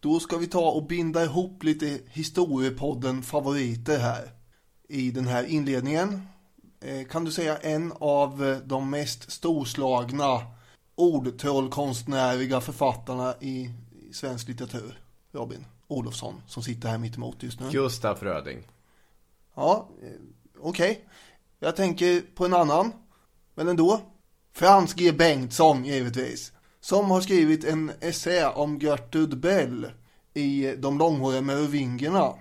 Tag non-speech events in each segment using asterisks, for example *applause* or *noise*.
Då ska vi ta och binda ihop lite historiepodden favoriter här. I den här inledningen. Eh, kan du säga en av eh, de mest storslagna ordtrollkonstnäriga författarna i, i svensk litteratur? Robin Olofsson som sitter här mitt emot just nu. Gustaf Fröding. Ja, eh, okej. Okay. Jag tänker på en annan. Men ändå. Frans G Bengtsson givetvis. Som har skrivit en essä om Gertrud Bell i De långhåriga merovingerna.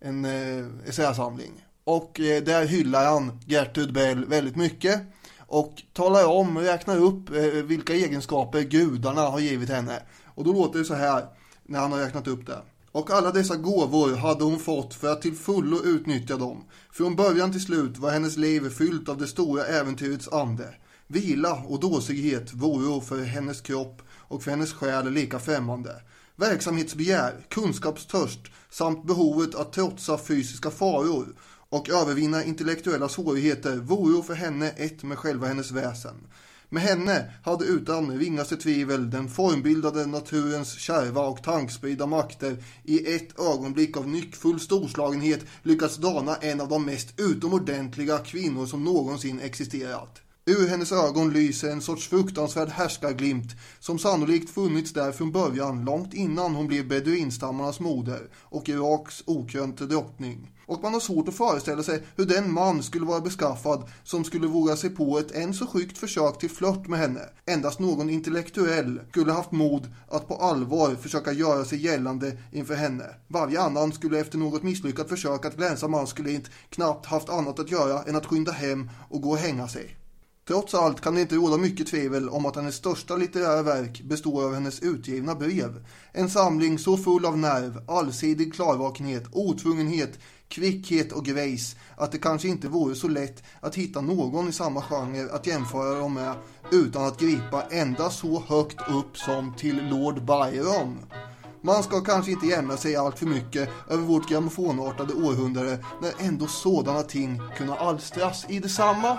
En eh, essäsamling. Och eh, där hyllar han Gertrud Bell väldigt mycket. Och talar om, räknar upp eh, vilka egenskaper gudarna har givit henne. Och då låter det så här när han har räknat upp det. Och alla dessa gåvor hade hon fått för att till fullo utnyttja dem. Från början till slut var hennes liv fyllt av det stora äventyrets ande. Vila och dåsighet vore för hennes kropp och för hennes själ lika främmande. Verksamhetsbegär, kunskapstörst samt behovet att trotsa fysiska faror och övervinna intellektuella svårigheter vore för henne ett med själva hennes väsen. Med henne hade utan ringaste tvivel den formbildade naturens kärva och tankspridda makter i ett ögonblick av nyckfull storslagenhet lyckats dana en av de mest utomordentliga kvinnor som någonsin existerat. Ur hennes ögon lyser en sorts fruktansvärd härskarglimt som sannolikt funnits där från början långt innan hon blev beduinstammarnas moder och Iraks okrönte drottning. Och man har svårt att föreställa sig hur den man skulle vara beskaffad som skulle våga sig på ett än så sjukt försök till flört med henne. Endast någon intellektuell skulle haft mod att på allvar försöka göra sig gällande inför henne. Varje annan skulle efter något misslyckat försök att glänsa maskulint knappt haft annat att göra än att skynda hem och gå och hänga sig. Trots allt kan det inte råda mycket tvivel om att hennes största litterära verk består av hennes utgivna brev. En samling så full av nerv, allsidig klarvakenhet, otvungenhet, kvickhet och grace att det kanske inte vore så lätt att hitta någon i samma genre att jämföra dem med utan att gripa ända så högt upp som till Lord Byron. Man ska kanske inte jämna sig allt för mycket över vårt grammofonartade århundrade när ändå sådana ting kunna alstras i detsamma.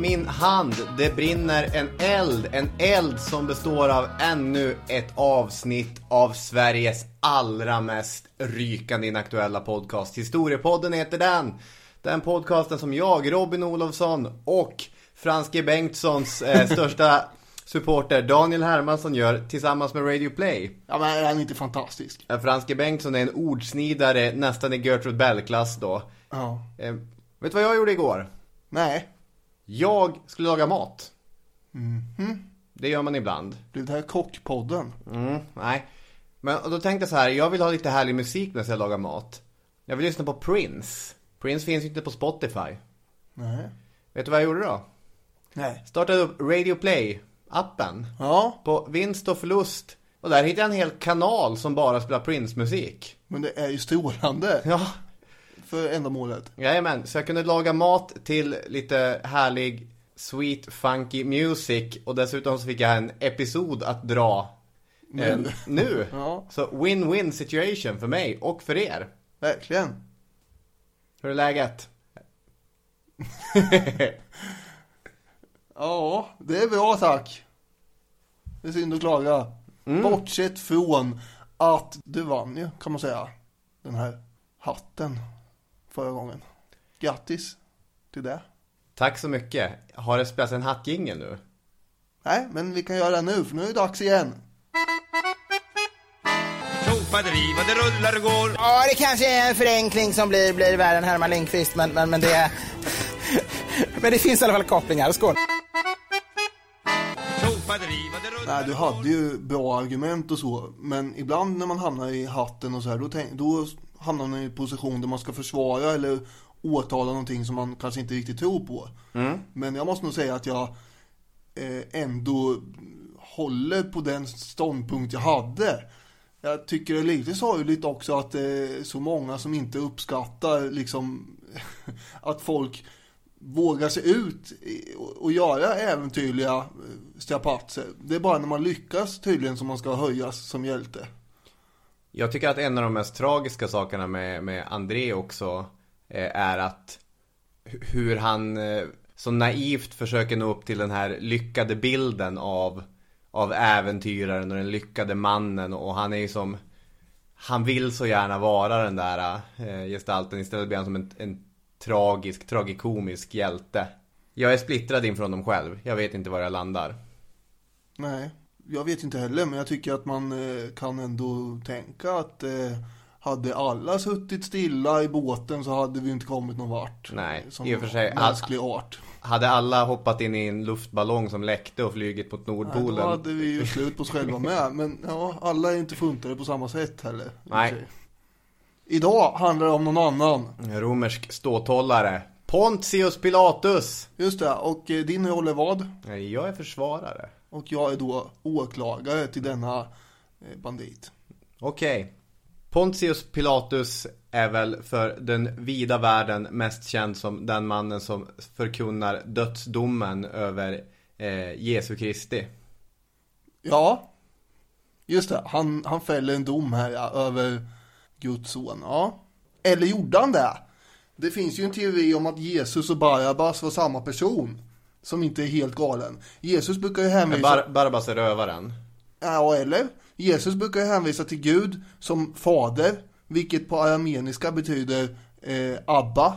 Min hand, det brinner en eld. En eld som består av ännu ett avsnitt av Sveriges allra mest rykande inaktuella podcast. Historiepodden heter den. Den podcasten som jag, Robin Olofsson och Frans G Bengtssons eh, *laughs* största supporter Daniel Hermansson gör tillsammans med Radio Play. Ja men är han inte fantastisk? Frans G Bengtsson är en ordsnidare nästan i Gertrud Bell-klass då. Ja. Eh, vet du vad jag gjorde igår? Nej. Jag skulle laga mat. Mhm. Det gör man ibland. Det här är kockpodden. Mm, nej. Men då tänkte jag så här, jag vill ha lite härlig musik när jag lagar mat. Jag vill lyssna på Prince. Prince finns ju inte på Spotify. Nej. Vet du vad jag gjorde då? Nej. Startade upp Radio Play appen. Ja. På vinst och förlust Och där hittade jag en hel kanal som bara spelar Prince-musik. Men det är ju strålande Ja, för ändamålet. jajamän. Så jag kunde laga mat till lite härlig sweet funky music. Och dessutom så fick jag en episod att dra eh, Nu. *laughs* Ja. Så win-win situation för mig och för er. Verkligen. Hur är läget? *laughs* Ja, det är bra tack. Det är synd att klaga. Bortsett från att du vann ju, kan man säga, den här hatten förra gången. Grattis till det. Tack så mycket. Har det spelats en hattjingel nu? Nej, men vi kan göra det nu, för nu är det dags igen. Det rullar och går. Ja, det kanske är en förenkling som blir, blir värre än Herman Lindqvist, men, men, men det... *laughs* men det finns i alla fall kopplingar. Skål! Det rullar Nej, du hade ju bra argument och så, men ibland när man hamnar i hatten och så här, då, tänk, då hamnar man i en position där man ska försvara eller åtala någonting som man kanske inte riktigt tror på. Men jag måste nog säga att jag eh, ändå håller på den ståndpunkt jag hade. Jag tycker det är lite sorgligt också att det är så många som inte uppskattar liksom *laughs* att folk vågar sig ut och göra äventyrliga eh, strapatser. Det är bara när man lyckas tydligen som man ska höjas som hjälte. Jag tycker att en av de mest tragiska sakerna med, med André också eh, är att hur han eh, så naivt försöker nå upp till den här lyckade bilden av, av äventyraren och den lyckade mannen och han är ju som han vill så gärna vara den där eh, gestalten istället blir han som en, en tragisk, tragikomisk hjälte. Jag är splittrad inför honom själv. Jag vet inte var jag landar. Nej, jag vet inte heller, men jag tycker att man eh, kan ändå tänka att eh, hade alla suttit stilla i båten så hade vi inte kommit någon vart. Nej, som i och för sig, mänsklig art. Hade alla hoppat in i en luftballong som läckte och flugit mot Nej, Nordpolen. då hade vi ju slut på oss själva med. Men ja, alla är inte funtade på samma sätt heller. Nej. Idag handlar det om någon annan. Romersk ståthållare. Pontius Pilatus. Just det, och eh, din roll är vad? Nej, Jag är försvarare. Och jag är då åklagare till denna eh, bandit. Okej. Pontius Pilatus är väl för den vida världen mest känd som den mannen som förkunnar dödsdomen över eh, Jesu Kristi. Ja, just det. Han, han fäller en dom här ja, över Guds son. Ja. Eller gjorde han det? Det finns ju en teori om att Jesus och Barabbas var samma person. Som inte är helt galen. Jesus brukar ju hänvisa... Bar- Barabbas är rövaren. Ja, eller? Jesus brukar ju hänvisa till Gud som fader, vilket på arameniska betyder eh, Abba.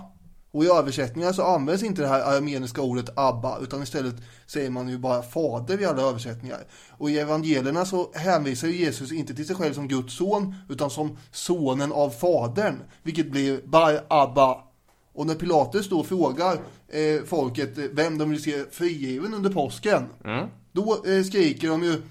Och i översättningar så används inte det här arameniska ordet Abba, utan istället säger man ju bara fader i alla översättningar. Och i evangelierna så hänvisar ju Jesus inte till sig själv som Guds son, utan som sonen av fadern, vilket blir Bar Abba. Och när Pilatus då frågar eh, folket eh, vem de vill se frigiven under påsken, då eh, skriker de ju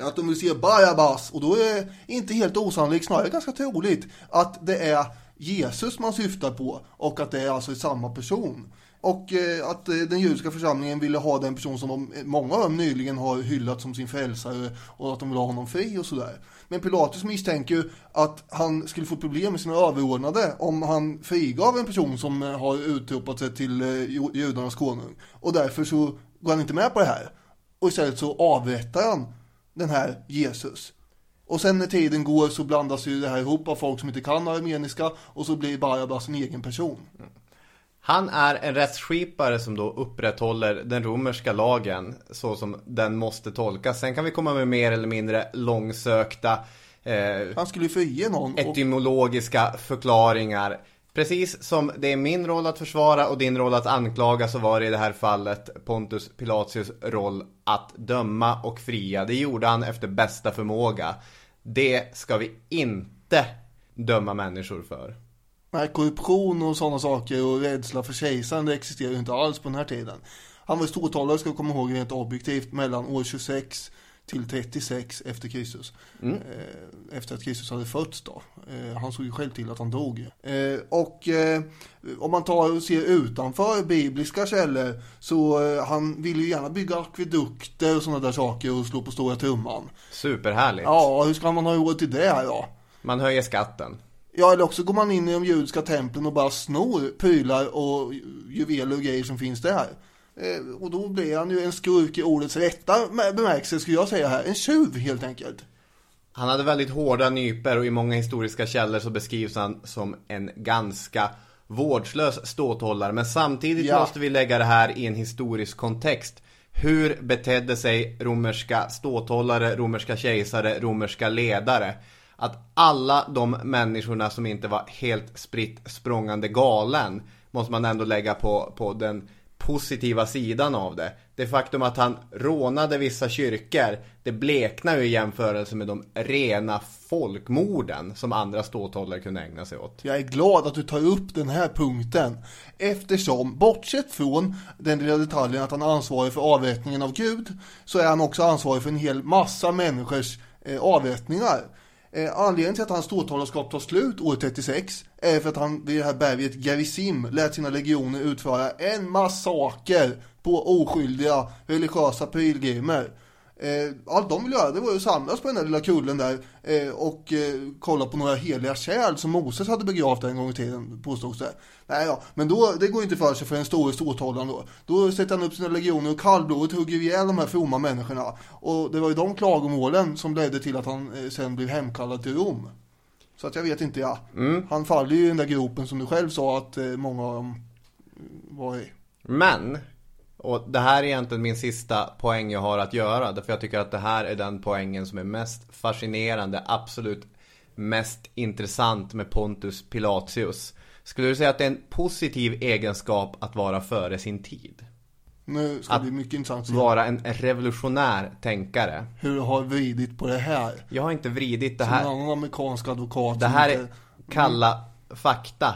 att de vill se Barabbas. Och då är det inte helt osannolikt, snarare ganska troligt att det är Jesus man syftar på och att det är alltså samma person. Och eh, att eh, den judiska församlingen ville ha den person som de, eh, många av dem nyligen har hyllat som sin frälsare och att de vill ha honom fri och sådär. Men Pilatus misstänker ju att han skulle få problem med sina överordnade om han frigav en person som har utropat sig till judarnas konung. Och därför så går han inte med på det här. Och istället så avrättar han den här Jesus. Och sen när tiden går så blandas ju det här ihop av folk som inte kan armeniska och så blir Barabbas en egen person. Mm. Han är en rättsskipare som då upprätthåller den romerska lagen så som den måste tolkas. Sen kan vi komma med mer eller mindre långsökta eh, Han skulle frige någon. Och, etymologiska förklaringar. Precis som det är min roll att försvara och din roll att anklaga så var det i det här fallet Pontus Pilatius roll att döma och fria. Det gjorde han efter bästa förmåga. Det ska vi inte döma människor för. Nej, korruption och sådana saker och rädsla för kejsaren det existerar ju inte alls på den här tiden. Han var ståthållare, ska vi komma ihåg rent objektivt, mellan år 26 till 36 efter Kristus. Eh, efter att Kristus hade fötts då. Eh, han såg ju själv till att han dog. Eh, och om man tar och ser utanför bibliska källor så han ville ju gärna bygga akvedukter och sådana där saker och slå på stora trumman. Superhärligt. Ja, hur ska man ha råd till det då? Man höjer skatten. Ja, eller också går man in i de judiska templen och bara snor prylar och juveler och grejer som finns där. Eh, och då blir han ju en skurk i ordets rätta bemärkelse skulle jag säga här. En tjuv helt enkelt. Han hade väldigt hårda nyper och i många historiska källor så beskrivs han som en ganska vårdslös ståthållare. Men samtidigt Ja. måste vi lägga det här i en historisk kontext. Hur betedde sig romerska ståthållare, romerska kejsare, romerska ledare? Att alla de människorna som inte var helt spritt språngande galen måste man ändå lägga på, på den positiva sidan av det. Det faktum att han rånade vissa kyrkor, det bleknar ju i jämförelse med de rena folkmorden som andra ståthållare kunde ägna sig åt. Jag är glad att du tar upp den här punkten. Eftersom, bortsett från den lilla detaljen att han är ansvarig för avrättningen av Gud, så är han också ansvarig för en hel massa människors eh, avrättningar. Eh, anledningen till att hans ståthållarskap tar slut år 36 är för att han vid det här berget Gerizim lät sina legioner utföra en massaker på oskyldiga religiösa pilgrimer. Eh, allt de ville göra det var ju att samlas på den där lilla kullen där eh, och eh, kolla på några heliga kärl som Moses hade begravt en gång i tiden påstods det. Nej ja, men då, det går ju inte för sig för en stor ståthållaren då. Då sätter han upp sina legioner och kallblodigt hugger ihjäl de här fromma människorna. Och det var ju de klagomålen som ledde till att han eh, sen blev hemkallad till Rom. Så att jag vet inte ja. Han faller ju i den där gropen som du själv sa att eh, många av dem var i. Men, och det här är egentligen min sista poäng jag har att göra. Därför jag tycker att det här är den poängen som är mest fascinerande, absolut mest intressant med Pontus Pilatius. Skulle du säga att det är en positiv egenskap att vara före sin tid? Nu ska det bli mycket intressant att Vara en revolutionär tänkare. hur har vridit på det här. Jag har inte vridit det Som en här. annan amerikansk advokat. Det här inte- är kalla fakta.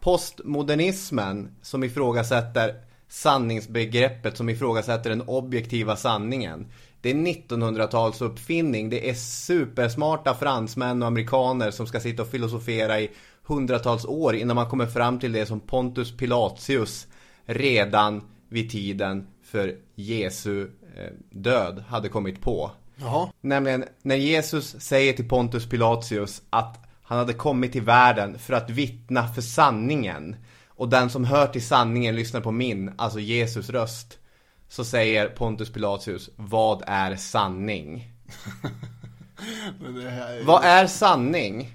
Postmodernismen som ifrågasätter sanningsbegreppet, som ifrågasätter den objektiva sanningen. Det är 1900-tals uppfinning. Det är supersmarta fransmän och amerikaner som ska sitta och filosofera i hundratals år innan man kommer fram till det som Pontus Pilatius redan vid tiden för Jesu eh, död hade kommit på. Jaha. Nämligen när Jesus säger till Pontus Pilatius att han hade kommit till världen för att vittna för sanningen. Och den som hör till sanningen lyssnar på min, alltså Jesus röst. Så säger Pontus Pilatius, vad är sanning? *laughs* Är... Vad är sanning?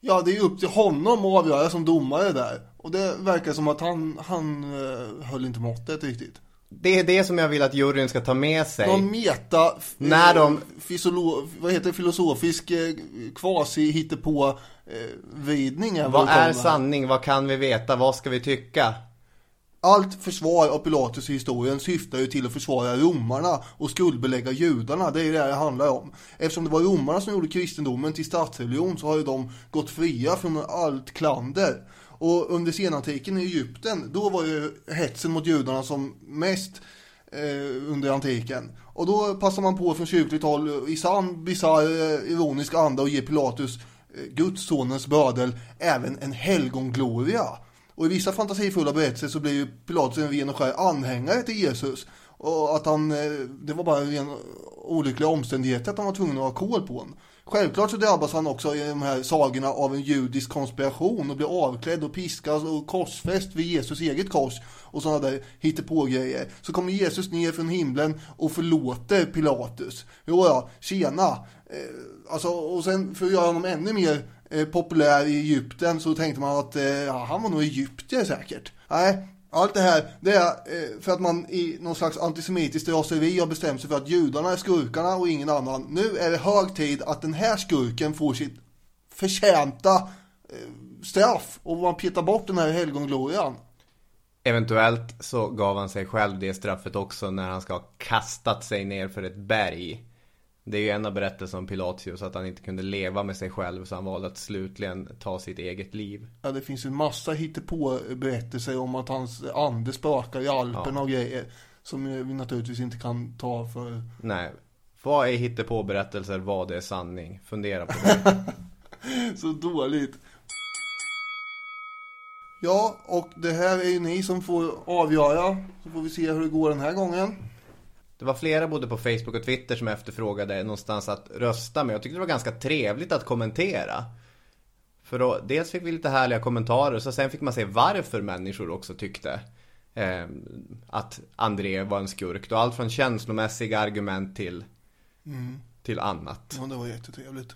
Ja, det är upp till honom att avgöra som domare där. Och det verkar som att han, han eh, höll inte måttet riktigt. Det är det som jag vill att juryn ska ta med sig. Någon meta, f- När de- vad heter det, filosofisk eh, kvasi hittepå eh, vridning är Vad är sanning? Vad kan vi veta? Vad ska vi tycka? Allt försvar av Pilatus i historien syftar ju till att försvara romarna och skuldbelägga judarna. Det är det det handlar om. Eftersom det var romarna som gjorde kristendomen till statsreligion så har ju de gått fria från allt klander. Och under senantiken i Egypten, då var ju hetsen mot judarna som mest eh, under antiken. Och då passar man på från kyrkligt håll i sann bisarr eh, ironisk anda och ger Pilatus, eh, Guds sonens bödel, även en helgongloria. Och i vissa fantasifulla berättelser så blir ju Pilatus en ren och skär anhängare till Jesus. Och att han, eh, det var bara en ren olycklig omständighet att han var tvungen att ha kol på honom. Självklart så drabbas han också i de här sagorna av en judisk konspiration och blir avklädd och piskad och korsfäst vid Jesus eget kors och sådana där hittepå-grejer. Så kommer Jesus ner från himlen och förlåter Pilatus. Jo ja, tjena. Eh, alltså, och sen för att göra honom ännu mer eh, populär i Egypten så tänkte man att eh, ja, han var nog egyptier säkert. Nej, allt det här det är eh, för att man i någon slags antisemitiskt raseri har bestämt sig för att judarna är skurkarna och ingen annan. Nu är det hög tid att den här skurken får sitt förtjänta eh, straff och man petar bort den här helgonglorian. Eventuellt så gav han sig själv det straffet också när han ska ha kastat sig ner för ett berg. Det är ju en av berättelserna om Pilatius att han inte kunde leva med sig själv så han valde att slutligen ta sitt eget liv. Ja, det finns ju en massa hittepå berättelser om att hans ande spökar i Alperna och grejer. Som vi naturligtvis inte kan ta för... Nej. Vad är hittepåberättelser, vad är sanning? Fundera på det. *laughs* Så dåligt. Ja, och det här är ju ni som får avgöra. Så får vi se hur det går den här gången. Det var flera både på Facebook och Twitter som efterfrågade någonstans att rösta med. Jag tyckte det var ganska trevligt att kommentera. För då, dels fick vi lite härliga kommentarer, så sen fick man se varför människor också tyckte eh, att André var en skurk. Då allt från känslomässiga argument till, till annat. Ja, det var jättetrevligt.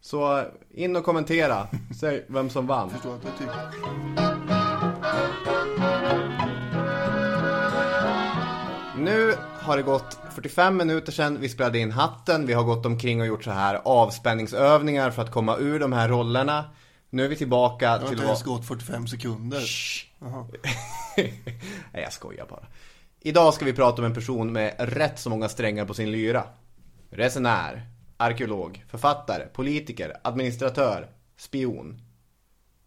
Så in och kommentera. Säg vem som vann. Förstår att jag tycker. Nu har det gått 45 minuter sedan vi spelade in hatten. Vi har gått omkring och gjort så här avspänningsövningar för att komma ur de här rollerna. Nu är vi tillbaka Det har till inte ens gått 45 sekunder. *laughs* Nej, jag skojar bara. Idag ska vi prata om en person med rätt så många strängar på sin lyra. Resenär, arkeolog, författare, politiker, administratör, spion,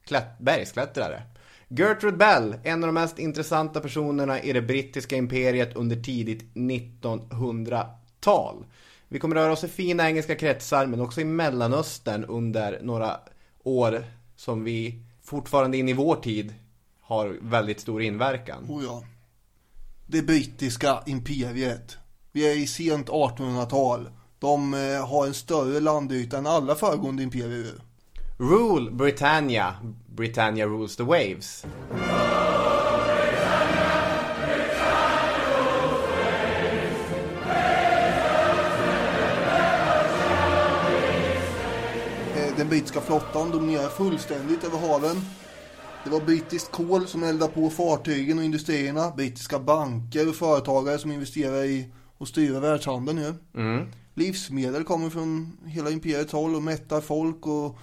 klätt- bergsklättrare. Gertrude Bell, en av de mest intressanta personerna i det brittiska imperiet under tidigt 1900-tal. Vi kommer röra oss i fina engelska kretsar, men också i Mellanöstern under några år som vi fortfarande in i vår tid har väldigt stor inverkan. Oh ja. Det brittiska imperiet. Vi är i sent 1800-tal. De eh, har en större landyta än alla föregående imperier. Rule Britannia. Britannia rules the waves. Eh, Den brittiska flottan dominerar fullständigt över haven. Det var brittiskt kol som eldade på fartygen och industrierna. Brittiska banker och företagare som investerar i och styra världshandeln nu. Livsmedel kommer från hela imperiets håll och mättar folk och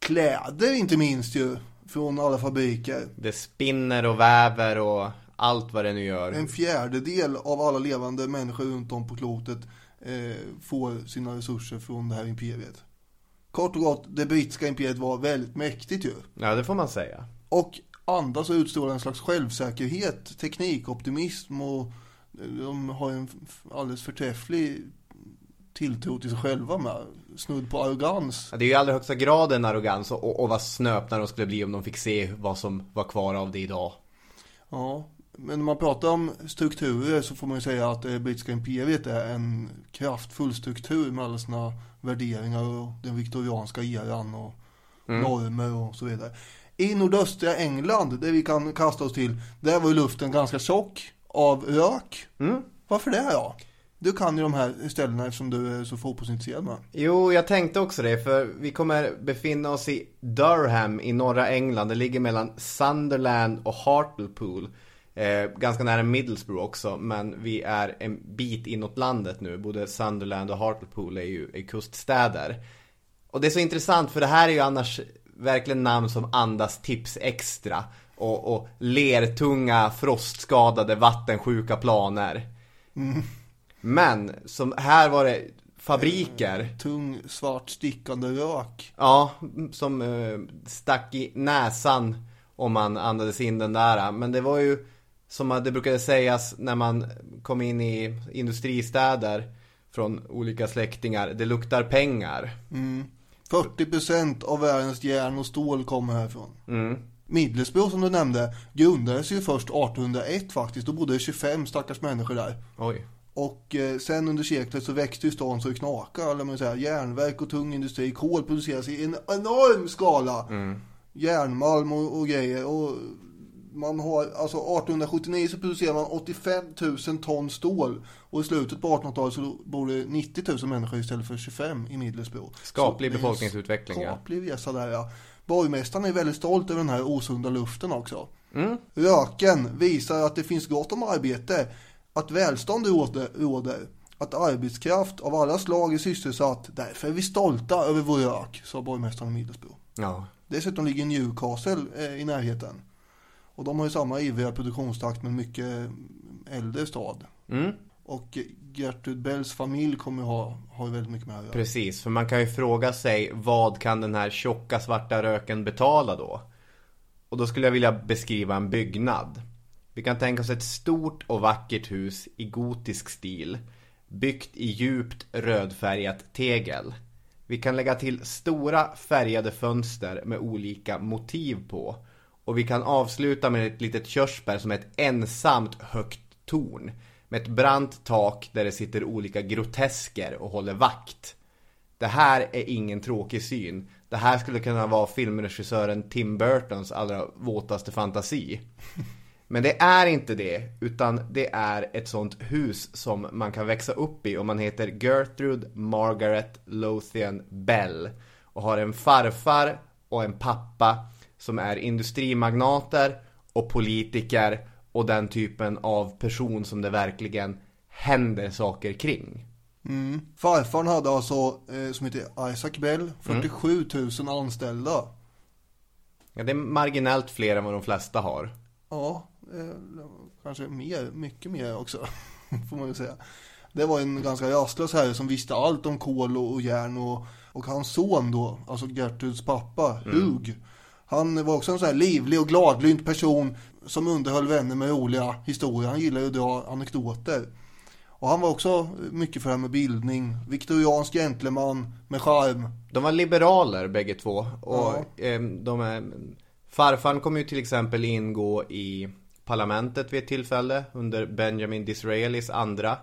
kläder inte minst ju. Från alla fabriker. Det spinner och väver och allt vad det nu gör. En fjärdedel av alla levande människor runt om på klotet eh, får sina resurser från det här imperiet. Kort och gott, det brittiska imperiet var väldigt mäktigt ju. Ja, det får man säga. Och andas och utstrålar en slags självsäkerhet, teknikoptimism och de har en alldeles förträfflig tilltro till sig själva med. Snudd på arrogans. Ja, Det är ju i allra högsta grad en arrogans och, och, vad snöpna de skulle bli om de fick se vad som var kvar av det idag. Ja, men när man pratar om strukturer så får man ju säga att det brittiska imperiet är en kraftfull struktur med alla sina värderingar och den viktorianska eran och normer och så vidare. I nordöstra England, där vi kan kasta oss till, där var ju luften ganska tjock av rök. Varför det då? Du kan ju de här ställena eftersom du är så fotbollsintresserad med. Jo, jag tänkte också det, för vi kommer befinna oss i Durham i norra England. Det ligger mellan Sunderland och Hartlepool. Eh, ganska nära Middlesbrough också, men vi är en bit inåt landet nu. Både Sunderland och Hartlepool är ju är kuststäder. Och det är så intressant, för det här är ju annars verkligen namn som andas tips extra. Och, och lertunga, frostskadade, vattensjuka planer. Men, som här var det fabriker. Tung, svart, stickande rök. Ja, som eh, stack i näsan om man andades in den där. Men det var ju som det brukade sägas när man kom in i industristäder från olika släktingar. Det luktar pengar. 40% av världens järn och stål kommer härifrån. Middlesbrough som du nämnde grundades ju först 1801 faktiskt. Då bodde 25 stackars människor där. Oj. Och eh, sen under seklet så växte ju stan så det knakade. Eller man säga. Järnverk och tung industri. Kol produceras i en enorm skala. Järnmalm och, och grejer. Och man har, alltså 1879 så producerar man 85 000 ton stål. Och i slutet på 1800-talet så bor det 90 000 människor istället för 25 i Middlesbrough. Skaplig Så befolkningsutveckling, ja. Skaplig resa där ja. Borgmästaren är väldigt stolt över den här osunda luften också. Röken visar att det finns gott om arbete, att välstånd råder, att arbetskraft av alla slag är sysselsatt. Därför är vi stolta över vår rök, sa borgmästaren i Middlesbrough. Ja. Dessutom ligger Newcastle eh, i närheten. Och de har ju samma ivriga produktionstakt men mycket äldre stad. Och eh, Gertrud Bells familj kommer ju ha, ha väldigt mycket med det här. Precis, för man kan ju fråga sig vad kan den här tjocka svarta röken betala då? Och då skulle jag vilja beskriva en byggnad. Vi kan tänka oss ett stort och vackert hus i gotisk stil byggt i djupt rödfärgat tegel. Vi kan lägga till stora färgade fönster med olika motiv på. Och vi kan avsluta med ett litet körsbär som är ett ensamt högt torn. Med ett brant tak där det sitter olika grotesker och håller vakt. Det här är ingen tråkig syn. Det här skulle kunna vara filmregissören Tim Burtons allra våtaste fantasi. Men det är inte det, utan det är ett sånt hus som man kan växa upp i om man heter Gertrude Margaret Lothian Bell och har en farfar och en pappa som är industrimagnater och politiker och den typen av person som det verkligen händer saker kring. Mm. Farfarn hade alltså, eh, som heter Isaac Bell, 47 000 anställda. Ja, det är marginellt fler än vad de flesta har. Ja, kanske mer, mycket mer också, *laughs* får man ju säga. Det var en ganska rastlös herre som visste allt om kol och, järn och, och hans son då, alltså Gertruds pappa, Hug. Han var också en sån här livlig och gladlynt person som underhöll vänner med roliga historier. Han gillade ju att dra anekdoter. Och han var också mycket för det här med bildning. Viktoriansk gentleman med charm. De var liberaler bägge två. Och eh, de är, farfan kommer ju till exempel ingå i parlamentet vid ett tillfälle under Benjamin Disraelis andra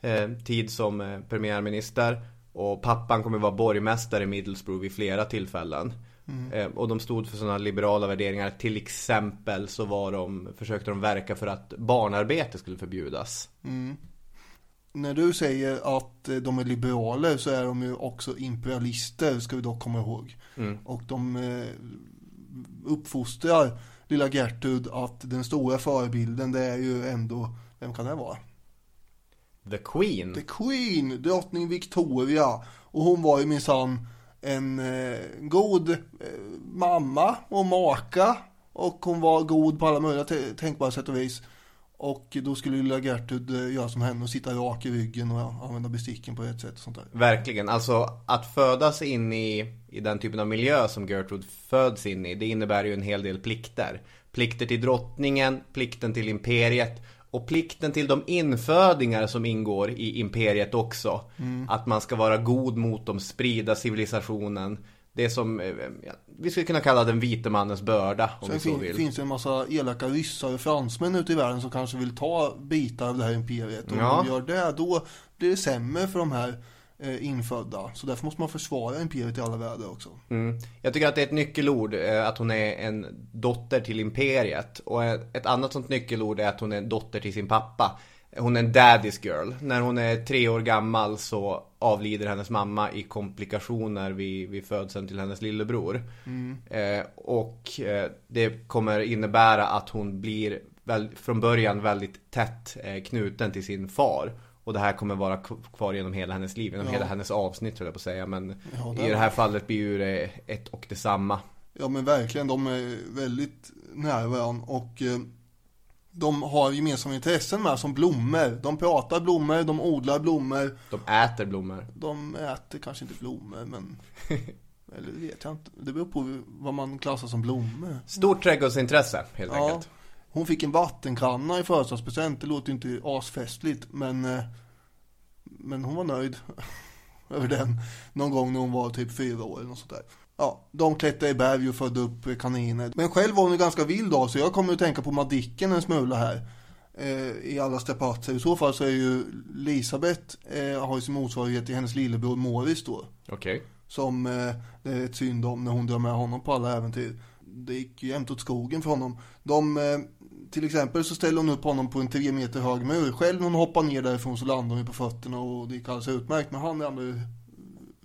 eh, tid som eh, premiärminister. Och pappan kommer vara borgmästare i Middlesbrough vid flera tillfällen. Eh, och de stod för sådana liberala värderingar. Till exempel så var de, försökte de verka för att barnarbete skulle förbjudas. När du säger att eh, de är liberaler så är de ju också imperialister, ska vi dock komma ihåg. Och de eh, uppfostrar lilla Gertrud att den stora förebilden det är ju ändå, vem kan det vara? The Queen. The Queen, drottning Victoria. Och hon var ju minsann en eh, god eh, mamma och maka. Och hon var god på alla möjliga tänkbara sätt och vis. Och då skulle lilla Gertrud eh, göra som henne och sitta rak i ryggen och använda besticken på ett sätt och sånt där. Verkligen, alltså att födas in i, i den typen av miljö som Gertrude föds in i, det innebär ju en hel del plikter. Plikter till drottningen, plikten till imperiet och plikten till de infödingar som ingår i imperiet också. Att man ska vara god mot dem, sprida civilisationen. Det som, eh, ja, vi skulle kunna kalla den vite mannens börda om Sen vi så fin, vill. finns det en massa elaka ryssar och fransmän ute i världen som kanske vill ta bitar av det här imperiet. Och Ja. om de gör det, då blir det sämre för de här eh, infödda. Så därför måste man försvara imperiet i alla väder också. Mm. Jag tycker att det är ett nyckelord eh, att hon är en dotter till imperiet. Och ett annat sånt nyckelord är att hon är en dotter till sin pappa. Hon är en daddy's girl. När hon är tre år gammal så avlider hennes mamma i komplikationer vid, vid födseln till hennes lillebror. Eh, och eh, det kommer innebära att hon blir väl, från början väldigt tätt eh, knuten till sin far. Och det här kommer vara kvar genom hela hennes liv, genom Ja. hela hennes avsnitt höll jag på att säga. Men Ja, det i det här fallet blir ju det ett och detsamma. Ja men verkligen, de är väldigt nära varandra och eh, de har gemensamma intressen med som blommor. De pratar blommor, de odlar blommor. De äter blommor. De äter kanske inte blommor men *laughs* Eller det vet jag inte. Det beror på vad man klassar som blommor. Stort trädgårdsintresse helt Ja, enkelt. hon fick en vattenkanna i födelsedagspresent. Det låter ju inte asfestligt men eh, Men hon var nöjd *laughs* Över den Någon gång när hon var typ fyra år eller något sånt där Ja, de klättrade i berg och födde upp kaniner Men själv var hon ju ganska vild av så jag kommer att tänka på Madicken en smula här eh, I alla strapatser I så fall så är ju Elisabeth eh, Har ju sin motsvarighet i hennes lillebror Morris då Okej. som eh, det är ett synd om när hon drar med honom på alla äventyr. Det gick ju jämt åt skogen för honom. De, eh, till exempel så ställer hon upp honom på en tre meter hög mur. Själv när hon hoppar ner därifrån så landar hon ju på fötterna och det gick alldeles utmärkt. Men han ramlade ju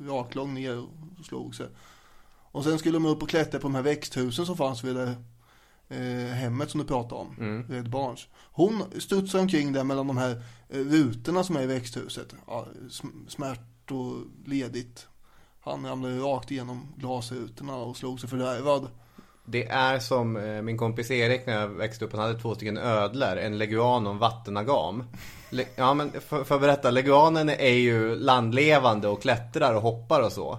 raklång ner och slog sig. Och sen skulle de upp och klättra på de här växthusen som fanns vid det eh, hemmet som du pratade om. Red Barns. Hon studsar omkring där mellan de här eh, rutorna som är i växthuset. Ja, sm- smärt och ledigt. Han ramlade rakt igenom glasrutorna och slog sig fördärvad. Det är som eh, min kompis Erik när jag växte upp, han hade två stycken ödlor, en leguan och en vattenagam. Ja men för, för att berätta, leguanen är ju landlevande och klättrar och hoppar och så.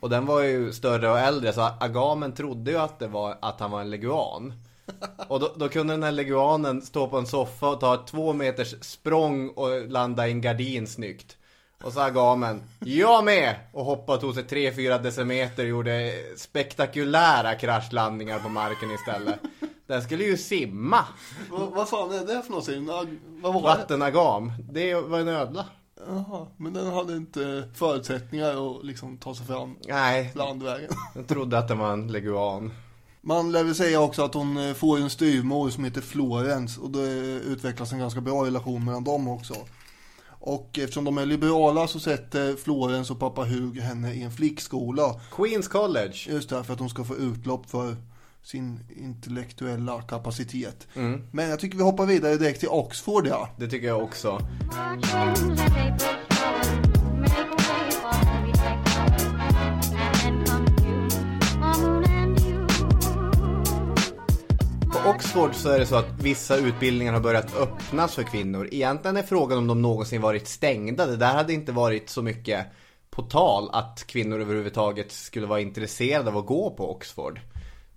Och den var ju större och äldre så agamen trodde ju att det var att han var en leguan. *laughs* Och då, då kunde den här leguanen stå på en soffa och ta ett två meters språng och landa i en gardin snyggt. Och så agamen, jag med! Och hoppade tog sig 3-4 decimeter och gjorde spektakulära kraschlandningar på marken istället. Den skulle ju simma! vad, vad fan är det för någonting? Vad var? Vattenagam, det var en ödla. Jaha, men den hade inte förutsättningar att liksom ta sig fram Nej, landvägen. *laughs* jag trodde att det var en leguan. Man lär väl säga också att hon eh, får en styvmor som heter Florence och det utvecklas en ganska bra relation mellan dem också. Och eftersom de är liberala så sätter Florence och pappa Hug henne i en flickskola. Queens College. Just därför att hon ska få utlopp för sin intellektuella kapacitet. Men jag tycker vi hoppar vidare direkt till Oxford ja. Det tycker jag också. Oxford så är det så att vissa utbildningar har börjat öppnas för kvinnor. Egentligen är frågan om de någonsin varit stängda. Det där hade inte varit så mycket på tal att kvinnor överhuvudtaget skulle vara intresserade av att gå på Oxford.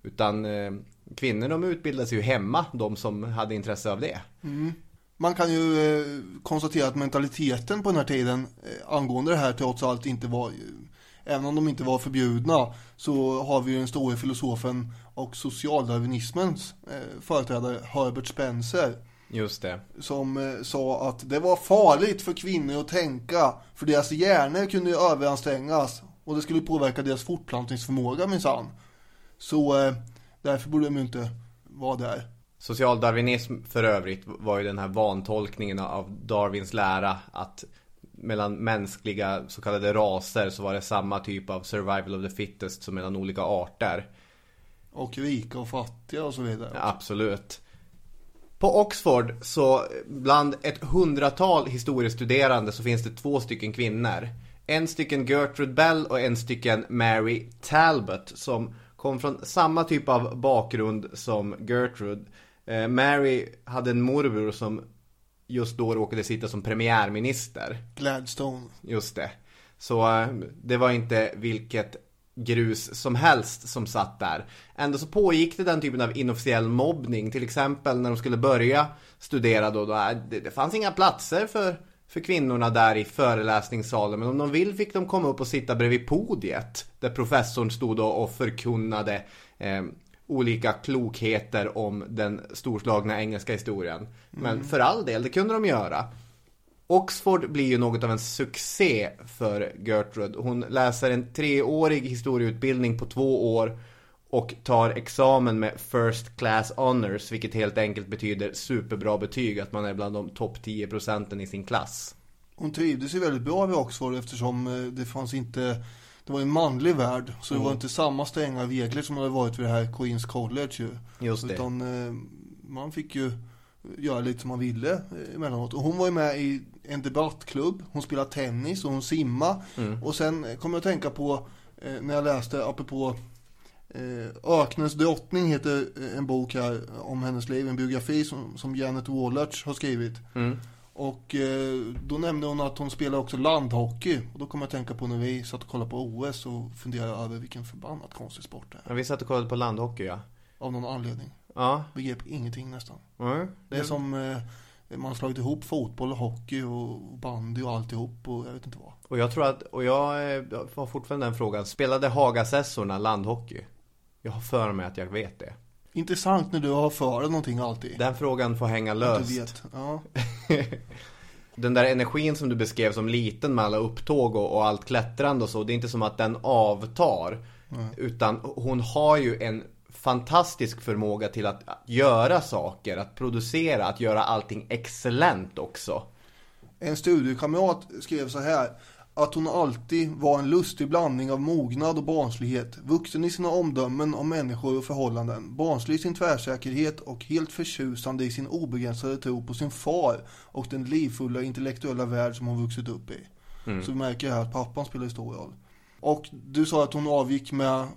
Utan eh, kvinnor de utbildade sig ju hemma, de som hade intresse av det. Mm. Man kan ju eh, konstatera att mentaliteten på den här tiden eh, angående det här trots allt inte var, eh, även om de inte var förbjudna, så har vi ju den store filosofen och socialdarwinismens eh, företrädare Herbert Spencer Just det. som eh, sa att det var farligt för kvinnor att tänka för deras hjärnor kunde överansträngas och det skulle påverka deras fortplantningsförmåga minsann. Så eh, därför borde de ju inte vara där. Socialdarwinism för övrigt var ju den här vantolkningen av Darwins lära att mellan mänskliga så kallade raser så var det samma typ av survival of the fittest som mellan olika arter. Och rika och fattiga och så vidare. Ja, absolut. På Oxford så bland ett hundratal historiestuderande så finns det två stycken kvinnor. En stycken Gertrude Bell och en stycken Mary Talbot som kom från samma typ av bakgrund som Gertrude. Eh, Mary hade en morbror som just då råkade sitta som premiärminister. Gladstone. Just det. Så eh, det var inte vilket grus som helst som satt där. Ändå så pågick det den typen av inofficiell mobbning. Till exempel när de skulle börja studera då. då äh, det, det fanns inga platser för, för kvinnorna där i föreläsningssalen. Men om de vill fick de komma upp och sitta bredvid podiet. Där professorn stod och, förkunnade eh, olika klokheter om den storslagna engelska historien. Men för all del, det kunde de göra. Oxford blir ju något av en succé för Gertrude. Hon läser en treårig historieutbildning på två år och tar examen med First Class Honors, vilket helt enkelt betyder superbra betyg, att man är bland de topp 10 procenten i sin klass. Hon trivdes ju väldigt bra vid Oxford eftersom eh, det fanns inte det var en manlig värld, så det var inte samma stränga regler som det hade varit vid det här Queens College ju. Just det. Utan eh, man fick ju göra lite som man ville eh, emellanåt. Och hon var ju med i en debattklubb, hon spelade tennis och hon simma Och sen kom jag att tänka på, eh, när jag läste apropå eh, Öknens drottning heter en bok här om hennes liv, en biografi som, som Janet Wallertz har skrivit. Och eh, då nämnde hon att hon spelar också landhockey. Och då kom jag att tänka på när vi satt och kollade på OS och funderade över vilken förbannat konstig sport det är. Ja, vi satt och kollade på landhockey ja. Av någon anledning. Ja. Begrep ingenting nästan. Mm. Det är som eh, man har slagit ihop fotboll och hockey och bandy och alltihop och jag vet inte vad. Och jag tror att, och jag eh, har fortfarande den frågan. Spelade Hagasessorna landhockey? Jag har för mig att jag vet det. Intressant när du har för dig någonting alltid. Den frågan får hänga löst. Du vet. Ja. *laughs* Den där energin som du beskrev som liten med alla upptåg och, och allt klättrande och så. Det är inte som att den avtar. Utan hon har ju en fantastisk förmåga till att göra saker, att producera, att göra allting excellent också. En studiekamrat skrev så här att hon alltid var en lustig blandning av mognad och barnslighet, vuxen i sina omdömen om människor och förhållanden, barnslig i sin tvärsäkerhet och helt förtjusande i sin obegränsade tro på sin far och den livfulla intellektuella värld som hon vuxit upp i. Så vi märker här att pappan spelar stor roll. Och du sa att hon avgick med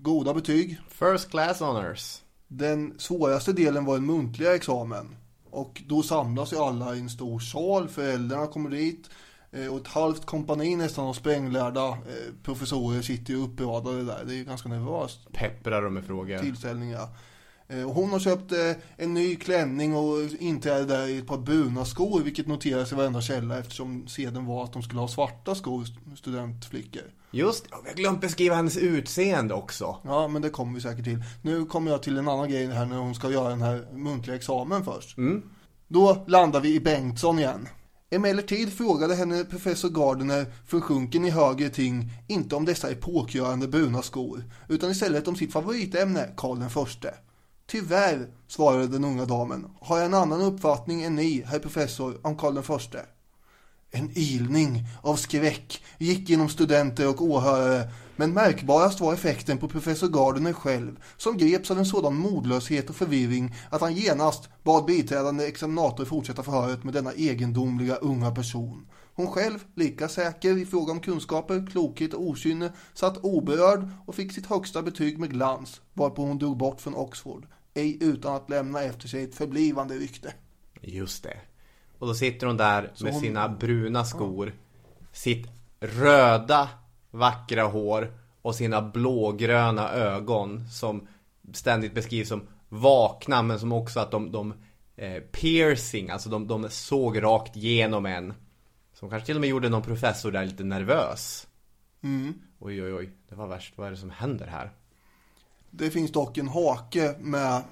goda betyg. First class honors. Den svåraste delen var en muntliga examen. Och då samlas ju alla i en stor sal, föräldrarna kommer dit eh, och ett halvt kompani nästan av spränglärda eh, professorer sitter ju uppradade där. Det är ju ganska nervöst Pepprar dem med frågor. tillställning ja. Eh, och hon har köpt en ny klänning och inträde där i ett par bruna skor, vilket noteras i varenda källa eftersom seden var att de skulle ha svarta skor, studentflickor. Just vi har glömt beskriva hennes utseende också. Ja, men det kommer vi säkert till. Nu kommer jag till en annan grej här när hon ska göra den här muntliga examen först. Då landar vi i Bengtsson igen. Emellertid frågade henne professor Gardner försjunken i högre ting inte om dessa epokgörande bruna skor, utan istället om sitt favoritämne, Karl den förste. Tyvärr, svarade den unga damen, har jag en annan uppfattning än ni, herr professor, om Karl den förste. En ilning av skräck gick genom studenter och åhörare, men märkbarast var effekten på professor Gardner själv, som greps av en sådan modlöshet och förvirring att han genast bad biträdande examinator fortsätta förhöret med denna egendomliga unga person. Hon själv, lika säker i fråga om kunskaper, klokhet och okynne, satt oberörd och fick sitt högsta betyg med glans, varpå hon drog bort från Oxford, ej utan att lämna efter sig ett förblivande rykte. Just det. Och då sitter hon där med hon- sina bruna skor, sitt röda vackra hår och sina blågröna ögon som ständigt beskrivs som vakna men som också att de, de eh, piercing, alltså de, de såg rakt igenom en. Som kanske till och med gjorde någon professor där lite nervös. Oj oj oj, det var värst. Vad är det som händer här? Det finns dock en hake med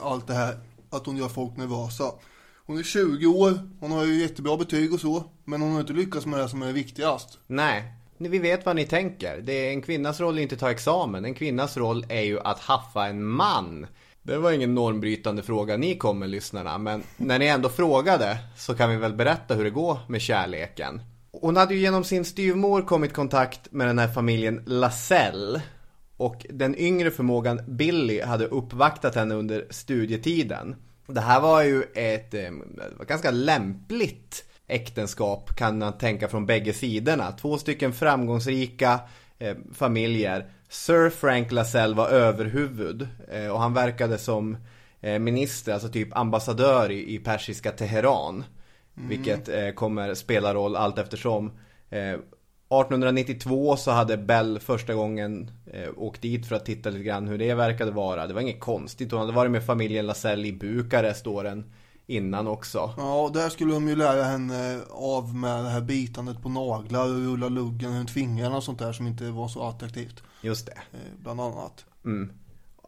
allt det här, att hon gör folk nervösa. Hon är 20 år, hon har ju jättebra betyg och så, men hon har inte lyckats med det som är viktigast. Nej, vi vet vad ni tänker. Det är en kvinnas roll är inte att ta examen. En kvinnas roll är ju att haffa en man. Det var ingen normbrytande fråga ni kom med lyssnarna, men när ni ändå frågade så kan vi väl berätta hur det går med kärleken. Hon hade ju genom sin styvmor kommit i kontakt med den här familjen Lasell. Och den yngre förmågan Billy hade uppvaktat henne under studietiden. Det här var ju ett eh, ganska lämpligt äktenskap kan man tänka från bägge sidorna. Två stycken framgångsrika eh, familjer. Sir Frank Lasell var överhuvud eh, och han verkade som eh, minister, alltså typ ambassadör i, i persiska Teheran. Vilket eh, kommer spela roll allt eftersom. Eh, 1892 så hade Bell första gången eh, åkt dit för att titta lite grann hur det verkade vara. Det var inget konstigt. Hon hade varit med familjen Lasell i Bukarest åren innan också. Ja, och där skulle de ju lära henne av med det här bitandet på naglar och rulla luggen runt fingrarna och sånt där som inte var så attraktivt. Just det. Eh, bland annat.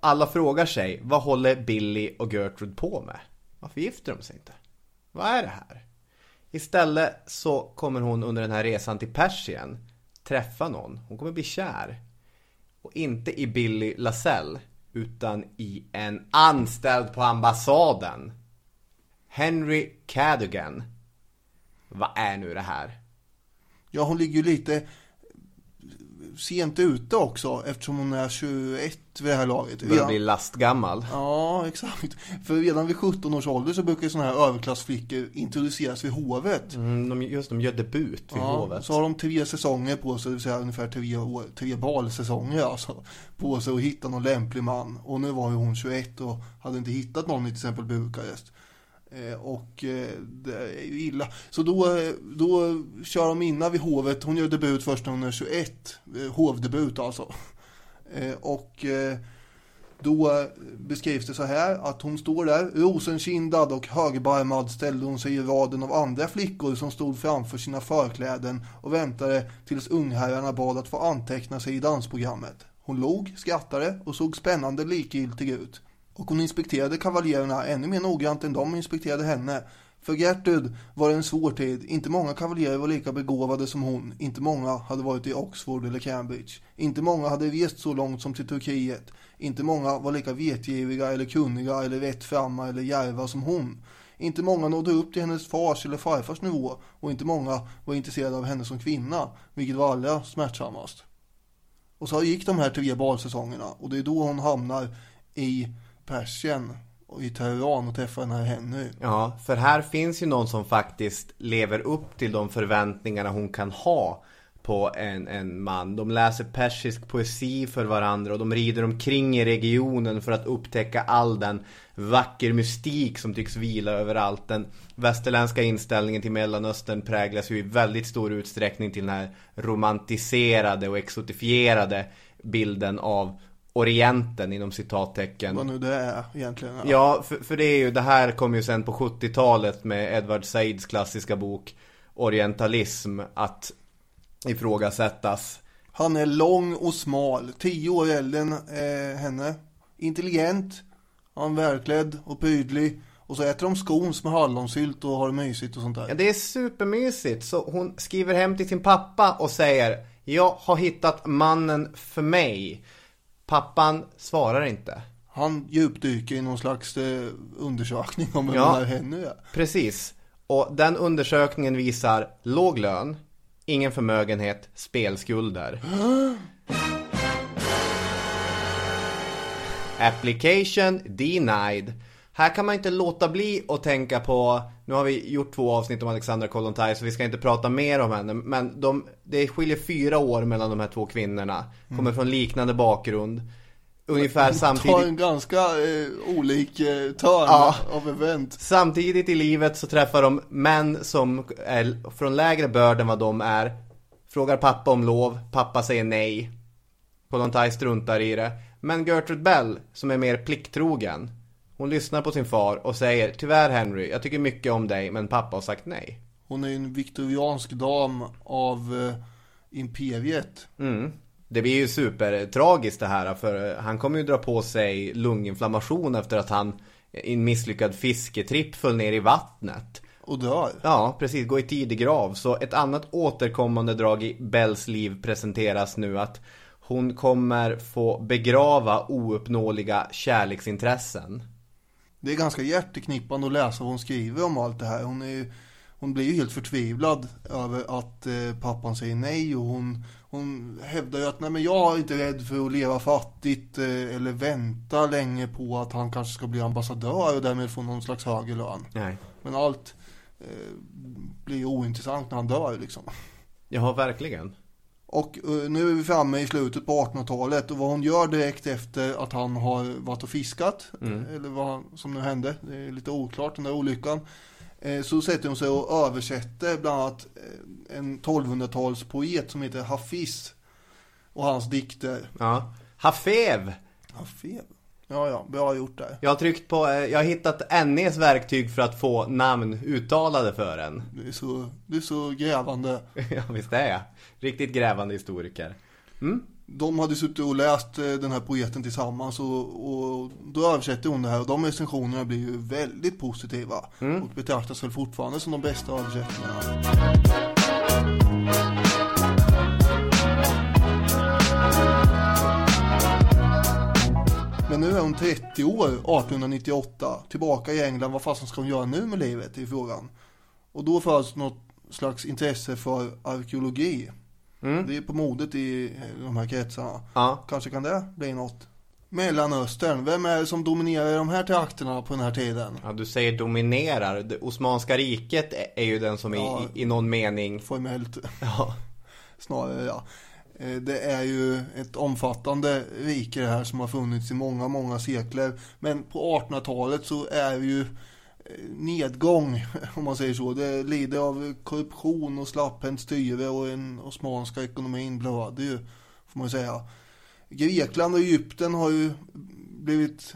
Alla frågar sig, vad håller Billy och Gertrude på med? Varför gifter de sig inte? Vad är det här? Istället så kommer hon under den här resan till Persien träffa någon. Hon kommer bli kär. Och inte i Billy Lasell, utan i en anställd på ambassaden. Henry Cadogan. Vad är nu det här? Ja, hon ligger ju lite sent ute också eftersom hon är 21 vid det här laget. Börjar bli lastgammal. Ja, exakt. För redan vid 17 års ålder så brukar sådana här överklassflickor introduceras vid hovet. Mm, de, just de gör debut vid Ja, hovet. så har de tre säsonger på sig, det vill säga ungefär tre, år, tre balsäsonger alltså, på sig att hitta någon lämplig man. Och nu var ju hon 21 och hade inte hittat någon i till exempel Bukarest. Eh, och eh, det är ju illa. Så då, eh, då kör de innan vid hovet, hon gör debut först när hon är 21, hovdebut alltså. *laughs* Och då beskrivs det så här att hon står där, rosenkindad och högbarmad ställde hon sig i raden av andra flickor som stod framför sina förkläden och väntade tills ungherrarna bad att få anteckna sig i dansprogrammet. Hon log, skrattade och såg spännande likgiltig ut. Och hon inspekterade kavaljerna ännu mer noggrant än de inspekterade henne. För Gertrud var det en svår tid. Inte många kavaljerer var lika begåvade som hon. Inte många hade varit i Oxford eller Cambridge. Inte många hade rest så långt som till Turkiet. Inte många var lika vetgiriga eller kunniga eller rättframma eller djärva som hon. Inte många nådde upp till hennes fars eller farfars nivå och inte många var intresserade av henne som kvinna, vilket var allra smärtsammast. Och så gick de här tre balsäsongerna och det är då hon hamnar i Persien och i Teheran och träffa den här Henry. Ja, för här finns ju någon som faktiskt lever upp till de förväntningarna hon kan ha på en, en man. De läser persisk poesi för varandra och de rider omkring i regionen för att upptäcka all den vacker mystik som tycks vila överallt. Den västerländska inställningen till Mellanöstern präglas ju i väldigt stor utsträckning till den här romantiserade och exotifierade bilden av Orienten inom citattecken. Vad nu det är egentligen. Ja, för, för det är ju, det här kom ju sen på 70-talet med Edward Saids klassiska bok Orientalism att ifrågasättas. Han är lång och smal, tio år äldre än eh, henne. Intelligent, han är välklädd och prydlig. Och så äter de skons med hallonsylt och har det mysigt och sånt där. Ja, det är supermysigt. Så hon skriver hem till sin pappa och säger Jag har hittat mannen för mig. Pappan svarar inte. Han djupdyker i någon slags eh, undersökning om vem Ja. den här Henny är. Precis. Och den undersökningen visar låg lön, ingen förmögenhet, spelskulder. *gasps* Application denied. Här kan man inte låta bli att tänka på, nu har vi gjort två avsnitt om Alexandra Kollontaj så vi ska inte prata mer om henne. Men de, det skiljer fyra år mellan de här två kvinnorna. Kommer från liknande bakgrund. Ungefär tar samtidigt. en ganska eh, olik eh, törn Ja. av event. Samtidigt i livet så träffar de män som är från lägre börd än vad de är. Frågar pappa om lov, pappa säger nej. Kollontaj struntar i det. Men Gertrude Bell, som är mer plikttrogen, hon lyssnar på sin far och säger Tyvärr Henry, jag tycker mycket om dig, men pappa har sagt nej. Hon är ju en viktoriansk dam av eh, imperiet. Mm. Det blir ju supertragiskt det här för han kommer ju dra på sig lunginflammation efter att han i en misslyckad fisketripp föll ner i vattnet. Och dör. Ja, precis. Gå i tidig grav. Så ett annat återkommande drag i Bells liv presenteras nu att hon kommer få begrava ouppnåeliga kärleksintressen. Det är ganska hjärteknippande att läsa vad hon skriver om allt det här. Hon, är, hon blir ju helt förtvivlad över att eh, pappan säger nej och hon, hon hävdar ju att nej men jag är inte rädd för att leva fattigt eh, eller vänta länge på att han kanske ska bli ambassadör och därmed få någon slags högre lön. Nej. Men allt eh, blir ju ointressant när han dör liksom. Ja, verkligen. Och eh, nu är vi framme i slutet på 1800-talet och vad hon gör direkt efter att han har varit och fiskat, eh, eller vad som nu hände, det är lite oklart den där olyckan. Eh, Så sätter hon sig och översätter bland annat en 1200-talspoet som heter Hafiz och hans dikter. Ja. Hafev! Hafiz? Ja, ja, bra gjort där. Jag har tryckt på, jag har hittat NEs verktyg för att få namn uttalade för en. Du är så, du är så grävande. *laughs* ja, visst är jag. Riktigt grävande historiker. De hade suttit och läst eh, den här poeten tillsammans och, och då översätter hon det här och de recensionerna blir ju väldigt positiva och betraktas väl fortfarande som de bästa översättningarna. Men nu är hon 30 år, 1898, tillbaka i England. Vad fasen ska hon göra nu med livet, i frågan. Och då föds något slags intresse för arkeologi. Det är på modet i de här kretsarna. Ja. Kanske kan det bli något. Mellanöstern, vem är det som dominerar de här trakterna på den här tiden? Ja, du säger dominerar. Det Osmanska riket är- ju den som Ja. i, i någon mening... Formellt *laughs* Ja. snarare ja. Eh, Det är ju ett omfattande rike det här som har funnits i många, många sekler. Men på 1800-talet så är det ju nedgång, *laughs* om man säger så. Det lider av korruption och slapphänt styre och den osmanska ekonomin blöder ju, får man säga. Grekland och Egypten har ju blivit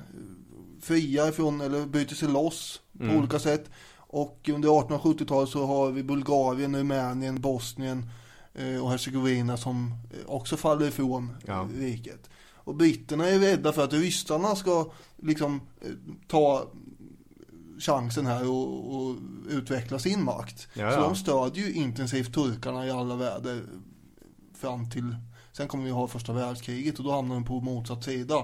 fria ifrån, eller brutit sig loss på olika sätt. Och under 1870-talet så har vi Bulgarien, Rumänien, Bosnien eh, och Hercegovina som eh, också faller ifrån Ja. riket. Och britterna är rädda för att ryssarna ska liksom eh, ta chansen här och, och utveckla sin makt. Ja, Så de stödjer ju intensivt turkarna i alla väder fram till, sen kommer vi ha första världskriget och då hamnar de på motsatt sida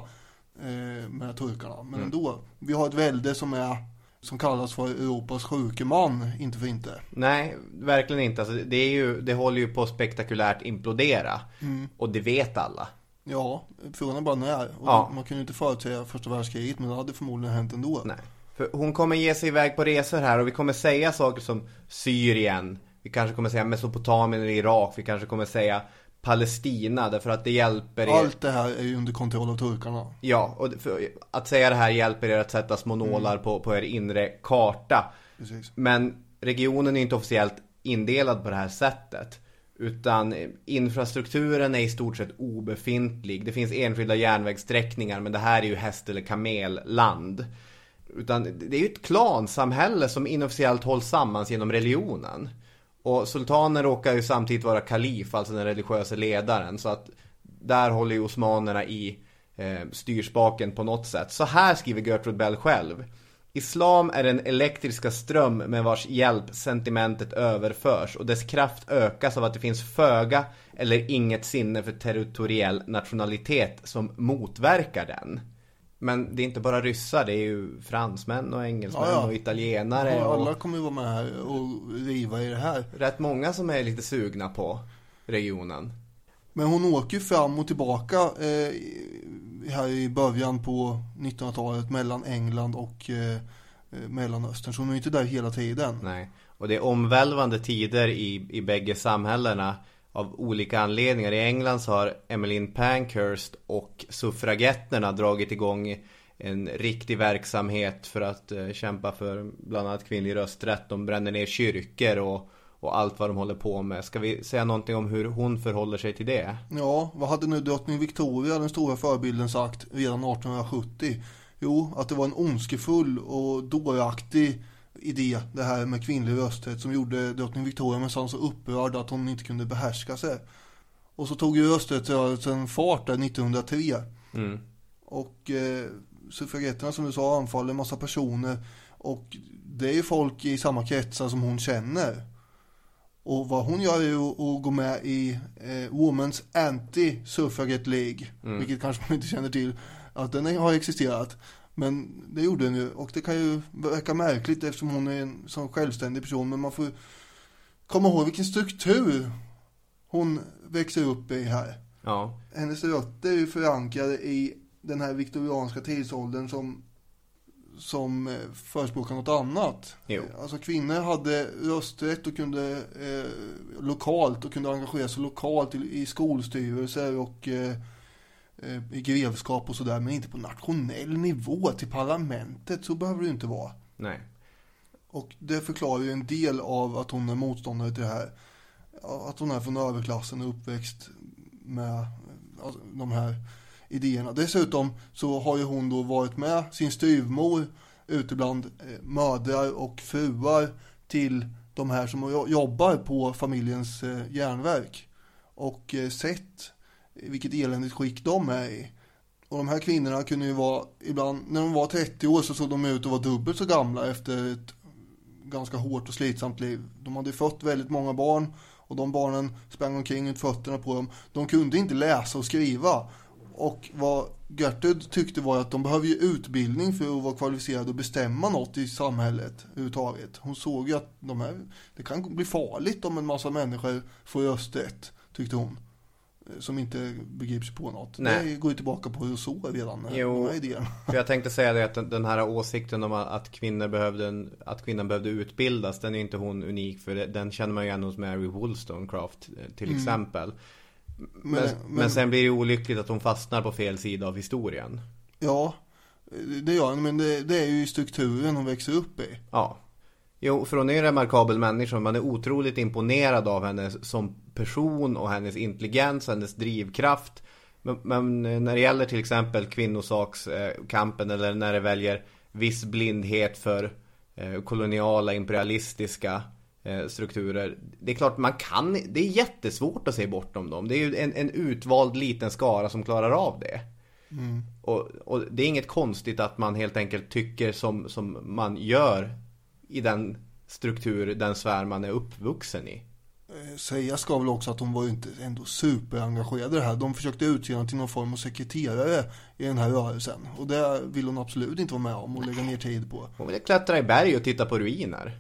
eh, med turkarna. Mm. Men ändå, vi har ett välde som är, som kallas för Europas sjuke man, inte för inte. Nej, verkligen inte. Alltså, det, är ju, det håller ju på att spektakulärt implodera. Och det vet alla. Ja, frågan är bara när. Och Ja. Man ju inte förutsäga första världskriget, men det hade förmodligen hänt ändå. Nej. För hon kommer ge sig iväg på resor här och vi kommer säga saker som Syrien. Vi kanske kommer säga Mesopotamien eller Irak. Vi kanske kommer säga Palestina därför att det hjälper er. Allt det här är ju under kontroll av turkarna. Ja, och att säga det här hjälper er att sätta små nålar på, på er inre karta. Precis. Men regionen är inte officiellt indelad på det här sättet. Utan infrastrukturen är i stort sett obefintlig. Det finns enskilda järnvägssträckningar men det här är ju häst eller kamelland. Utan det är ju ett klansamhälle som inofficiellt hålls samman genom religionen. Och sultanen råkar ju samtidigt vara kalif, alltså den religiösa ledaren. Så att där håller ju osmanerna i eh, styrspaken på något sätt. Så här skriver Gertrude Bell själv. Islam är den elektriska ström med vars hjälp sentimentet överförs och dess kraft ökas av att det finns föga eller inget sinne för territoriell nationalitet som motverkar den. Men det är inte bara ryssar, det är ju fransmän och engelsmän Ja, ja. och italienare Ja, och alla kommer ju vara med här och riva i det här. rätt många som är lite sugna på regionen. Men hon åker ju fram och tillbaka eh, här i början på 1900-talet mellan England och eh, eh, Mellanöstern. Så hon är ju inte där hela tiden. Nej. Och det är omvälvande tider i, i bägge samhällena av olika anledningar. I England så har Emmeline Pankhurst och suffragetterna dragit igång en riktig verksamhet för att eh, kämpa för bland annat kvinnlig rösträtt. De bränner ner kyrkor och, och allt vad de håller på med. Ska vi säga någonting om hur hon förhåller sig till det? Ja, vad hade nu drottning Victoria, den stora förebilden, sagt redan 1870? Jo, att det var en ondskefull och dåraktig idé det här med kvinnlig rösträtt som gjorde drottning Victoria med sån så upprörd att hon inte kunde behärska sig. Och så tog ju rösträttsrörelsen fart där 1903. Mm. Och eh, suffragetterna som du sa anfaller en massa personer. Och det är ju folk i samma kretsar som hon känner. Och vad hon gör är ju att gå med i eh, Women's Anti-Suffragette League. Vilket kanske man inte känner till att den har existerat. Men det gjorde den ju. Och det kan ju verka märkligt eftersom hon är en sån självständig person. Men man får komma ihåg vilken struktur hon växer upp i här Ja. hennes rötter är ju förankrade i den här viktorianska tidsåldern som, som eh, förespråkar något annat. Jo. Alltså kvinnor hade rösträtt och kunde eh, lokalt och kunde engagera sig lokalt i, i skolstyrelser och eh, i grevskap och sådär. Men inte på nationell nivå till parlamentet. Så behöver det ju inte vara. Nej. Och det förklarar ju en del av att hon är motståndare till det här. Att hon är från överklassen och uppväxt med alltså, de här idéerna. Dessutom så har ju hon då varit med sin styvmor ute bland eh, mödrar och fruar till de här som jo- jobbar på familjens eh, järnverk. Och eh, sett vilket eländigt skick de är i. Och de här kvinnorna kunde ju vara, ibland, när de var 30 år så såg de ut att vara dubbelt så gamla efter ett ganska hårt och slitsamt liv. De hade fött väldigt många barn och de barnen sprang omkring ut fötterna på dem. De kunde inte läsa och skriva. Och vad Gertrud tyckte var att de behöver ju utbildning för att vara kvalificerade och bestämma något i samhället överhuvudtaget. Hon såg ju att de här, det kan bli farligt om en massa människor får rösträtt, tyckte hon. Eh, Som inte begriper sig på något. Nej. Det går ju tillbaka på hur så redan, Jo. här idéerna. *laughs* För jag tänkte säga det att den- här åsikten om att kvinnor behövde att kvinnan behövde utbildas Den är inte hon unik för Den känner man ju igen hos Mary Wollstonecraft eh, till exempel men, men, Mm. men- sen blir det olyckligt att hon fastnar på fel sida av historien Ja, det gör hon, men det, det är ju strukturen hon växer upp i. Ja Jo, för hon är en remarkabel människa Man är otroligt imponerad av henne som person och hennes intelligens, hennes drivkraft men, men när det gäller till exempel kvinnosakskampen eller när det väljer viss blindhet för eh, koloniala imperialistiska eh, strukturer. Det är klart man kan, det är jättesvårt att se bortom dem. Det är ju en, en utvald liten skara som klarar av det. Och, och det är inget konstigt att man helt enkelt tycker som, som man gör i den struktur, den sfär man är uppvuxen i. Eh, Säga ska väl också att hon var inte ändå superengagerad i det här. De försökte utse henne till någon form av sekreterare i den här rörelsen. Och det vill hon absolut inte vara med om och lägga ner tid på. Hon vill klättra i berg och titta på ruiner.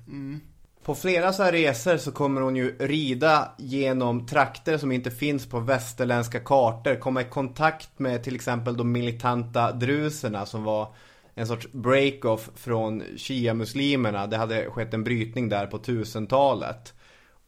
På flera så här resor så kommer hon ju rida genom trakter som inte finns på västerländska kartor. Komma i kontakt med till exempel de militanta druserna som var en sorts break-off från shia-muslimerna. Det hade skett en brytning där på 1000-talet.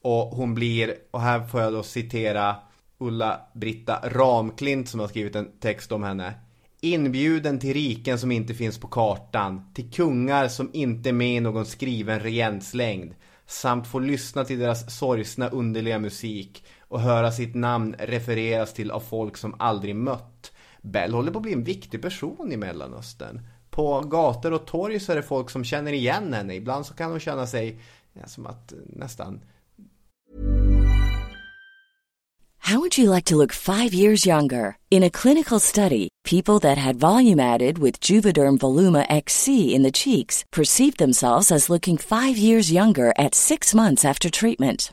Och hon blir, och här får jag då citera Ulla-Britta Ramklint som har skrivit en text om henne. Inbjuden till riken som inte finns på kartan, till kungar som inte är med i någon skriven regentslängd. samt få lyssna till deras sorgsna underliga musik och höra sitt namn refereras till av folk som aldrig mött. Bell håller på att bli en viktig person i Mellanöstern. På gator och torg så är det folk som känner igen henne. Ibland så kan hon känna sig ja, som att nästan How would you like to look five years younger? In a clinical study, people that had volume added with Juvederm Voluma XC in the cheeks perceived themselves as looking five years younger at six months after treatment.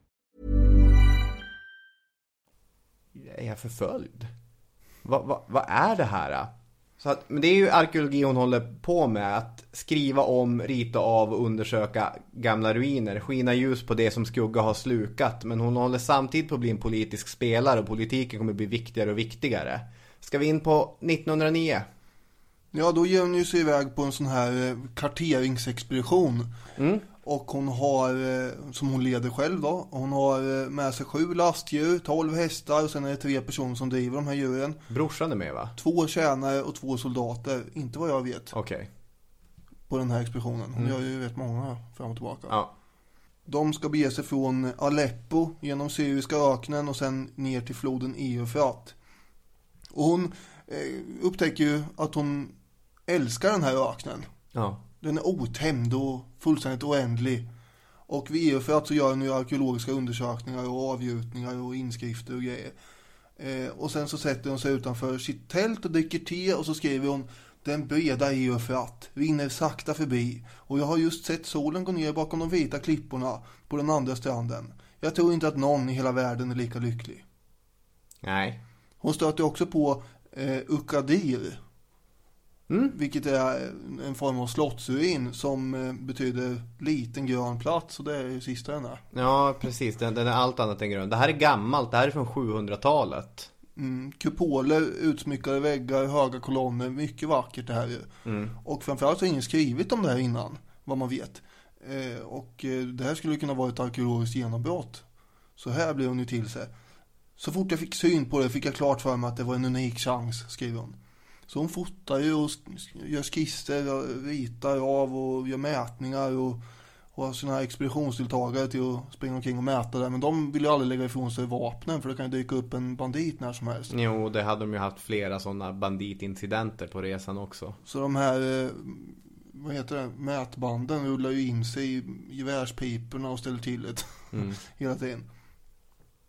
Är jag förföljd? Vad, vad, vad är det här? Så att, men det är ju arkeologi hon håller på med. Att skriva om, rita av och undersöka gamla ruiner. Skina ljus på det som skugga har slukat. Men hon håller samtidigt på att bli en politisk spelare och politiken kommer bli viktigare och viktigare. Ska vi in på 1909? Ja, då ger hon ju sig iväg på en sån här eh, karteringsexpedition. Och hon har, eh, som hon leder själv då, hon har eh, med sig sju lastdjur, tolv hästar och sen är det tre personer som driver de här djuren. Brorsan är med va? Två tjänare och två soldater, inte vad jag vet, Okej. på den här expeditionen. Hon gör ju rätt många fram och tillbaka. Ja. De ska bege sig från Aleppo genom syriska öknen och sen ner till floden Eufrat. Och hon eh, upptäcker ju att hon älskar den här öknen. Ja. Den är otämjd och fullständigt oändlig. Och vid Eufrat så gör hon ju arkeologiska undersökningar och avgjutningar och inskrifter och grejer. Eh, och sen så sätter hon sig utanför sitt tält och dricker te och så skriver hon Den breda Eufrat rinner sakta förbi och jag har just sett solen gå ner bakom de vita klipporna på den andra stranden. Jag tror inte att någon i hela världen är lika lycklig. Nej. Hon stöter också på eh, Ukadir. Mm. Vilket är en form av slottsruin som eh, betyder liten grön plats och det är ju sista den är. Ja, precis. Den, den är allt annat än grön. Det här är gammalt. Det här är från 700-talet. Mm, kupoler, utsmyckade väggar, höga kolonner, mycket vackert det här ju. Och framförallt så har ingen skrivit om det här innan, vad man vet. Eh, och eh, det här skulle kunna vara ett arkeologiskt genombrott. Så här blev hon ju till sig. Så fort jag fick syn på det fick jag klart för mig att det var en unik chans, skriver hon. Så hon fotar ju och gör skisser, och ritar av och gör mätningar och, och har här expeditionsdeltagare till att springa omkring och mäta där. Men de vill ju aldrig lägga ifrån sig vapnen för det kan ju dyka upp en bandit när som helst. Jo, det hade de ju haft flera sådana banditincidenter på resan också. Så de här, eh, vad heter det, mätbanden rullar ju in sig i gevärspiporna och ställer till det *laughs* hela tiden.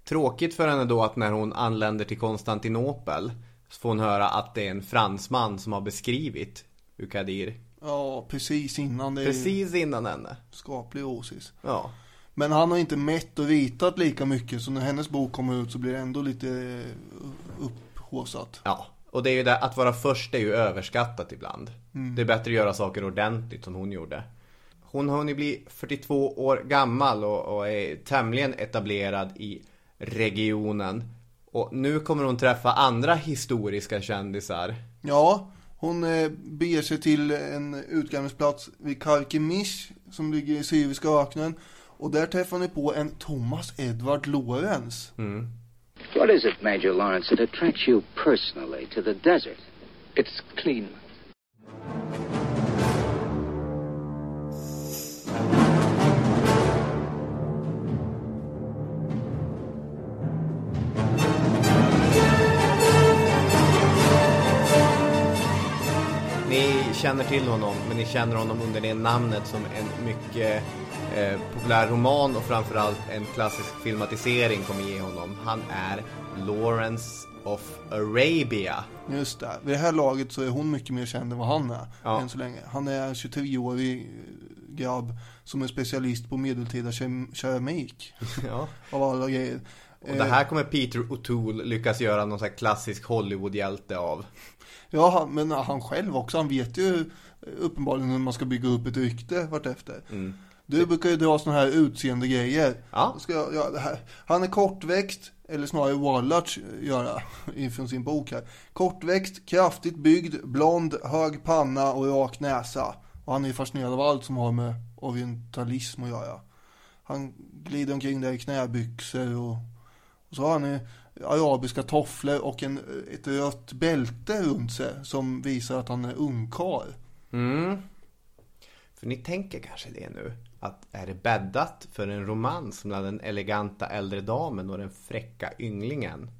Tråkigt för henne då att när hon anländer till Konstantinopel så får hon höra att det är en fransman som har beskrivit Ukadir. Ja, precis innan det Precis innan henne. skaplig osis. Ja. Men han har inte mätt och ritat lika mycket så när hennes bok kommer ut så blir det ändå lite eh, upphaussat. Ja. Och det är ju det, att vara först är ju överskattat ibland. Mm. Det är bättre att göra saker ordentligt som hon gjorde. Hon har hunnit bli 42 år gammal och, och är tämligen etablerad i regionen. Och nu kommer hon träffa andra historiska kändisar. Ja, hon eh, beger sig till en utgrävningsplats vid Karkemish som ligger i Syriska öknen. Och där träffar ni på en Thomas Edward Lorenz. What is it, Major Lawrence, that attracts you personally to the desert? It's clean. Känner till honom, men ni känner honom under det namnet som en mycket eh, populär roman och framförallt en klassisk filmatisering kommer ge honom. Han är Lawrence of Arabia. Just det. Vid det här laget så är hon mycket mer känd än vad han är. Ja. Än så länge. Han är en 23-årig grabb som är specialist på medeltida keramik. *laughs* Ja. Av alla grejer. Och det här kommer Peter O'Toole lyckas göra någon sån här klassisk Hollywood-hjälte av. Ja, men han själv också. Han vet ju uppenbarligen hur man ska bygga upp ett rykte vartefter. Mm. Du brukar ju dra såna här utseende grejer. Ja. Ska jag göra det här? Han är kortväxt, eller snarare Wallach göra *laughs* ifrån sin bok här. Kortväxt, kraftigt byggd, blond, hög panna och rak näsa. Och han är fascinerad av allt som har med orientalism att göra. Han glider omkring där i knäbyxor och, och så har han ju arabiska tofflor och en, ett rött bälte runt sig som visar att han är ungkarl. Mm. För ni tänker kanske det nu. Att är det bäddat för en romans mellan den eleganta äldre damen och den fräcka ynglingen?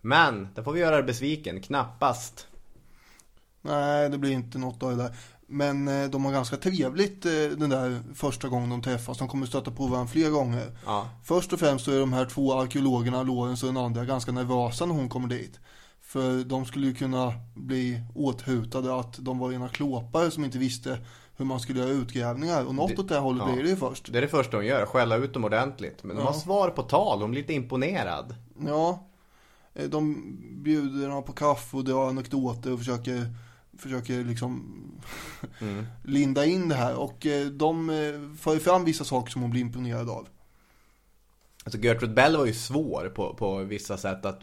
Men, där får vi göra er besviken. Knappast. Nej, det blir inte något av det där. Men eh, de har ganska trevligt eh, den där första gången de träffas. De kommer stöta på varandra flera gånger. Ja. Först och främst så är de här två arkeologerna, Lorenz och den andra, ganska nervösa när hon kommer dit. För de skulle ju kunna bli åthutade att de var ena klåpare som inte visste hur man skulle göra utgrävningar. Och något åt det här hållet Ja. blir det ju först. Det är det första hon gör, skälla ut dem ordentligt. Men de Ja. har svar på tal, hon blir lite imponerad. Ja, eh, de bjuder dem på kaffe och drar anekdoter och försöker, försöker liksom *laughs* Mm. linda in det här. Och eh, de eh, för fram vissa saker som hon blir imponerad av. Alltså Gertrude Bell var ju svår på, på vissa sätt att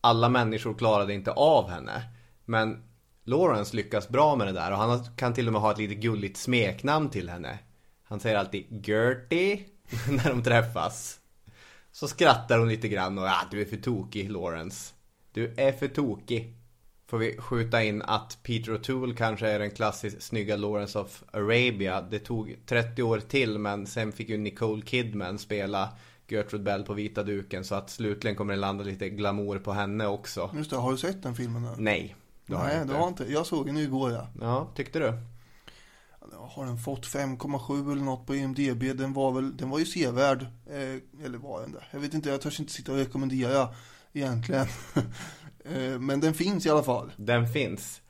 alla människor klarade inte av henne. Men Lawrence lyckas bra med det där och han kan till och med ha ett lite gulligt smeknamn till henne. Han säger alltid Gertie *laughs* när de träffas. Så skrattar hon lite grann och ja, du är för tokig Lawrence. Du är för tokig. Får vi skjuta in att Peter O'Toole kanske är den klassiskt snygga Lawrence of Arabia. Det tog 30 år till men sen fick ju Nicole Kidman spela Gertrude Bell på vita duken så att slutligen kommer det landa lite glamour på henne också. Just det, har du sett den filmen? Nu? Nej, det har jag Nej, inte. det har inte. Jag såg den igår ja. Ja, tyckte du? Har den fått 5,7 eller något på IMDB? Den var väl, den var ju sevärd. Eh, eller var den det? Jag vet inte, jag törs inte sitta och rekommendera egentligen. *laughs* eh, men den finns i alla fall. Den finns.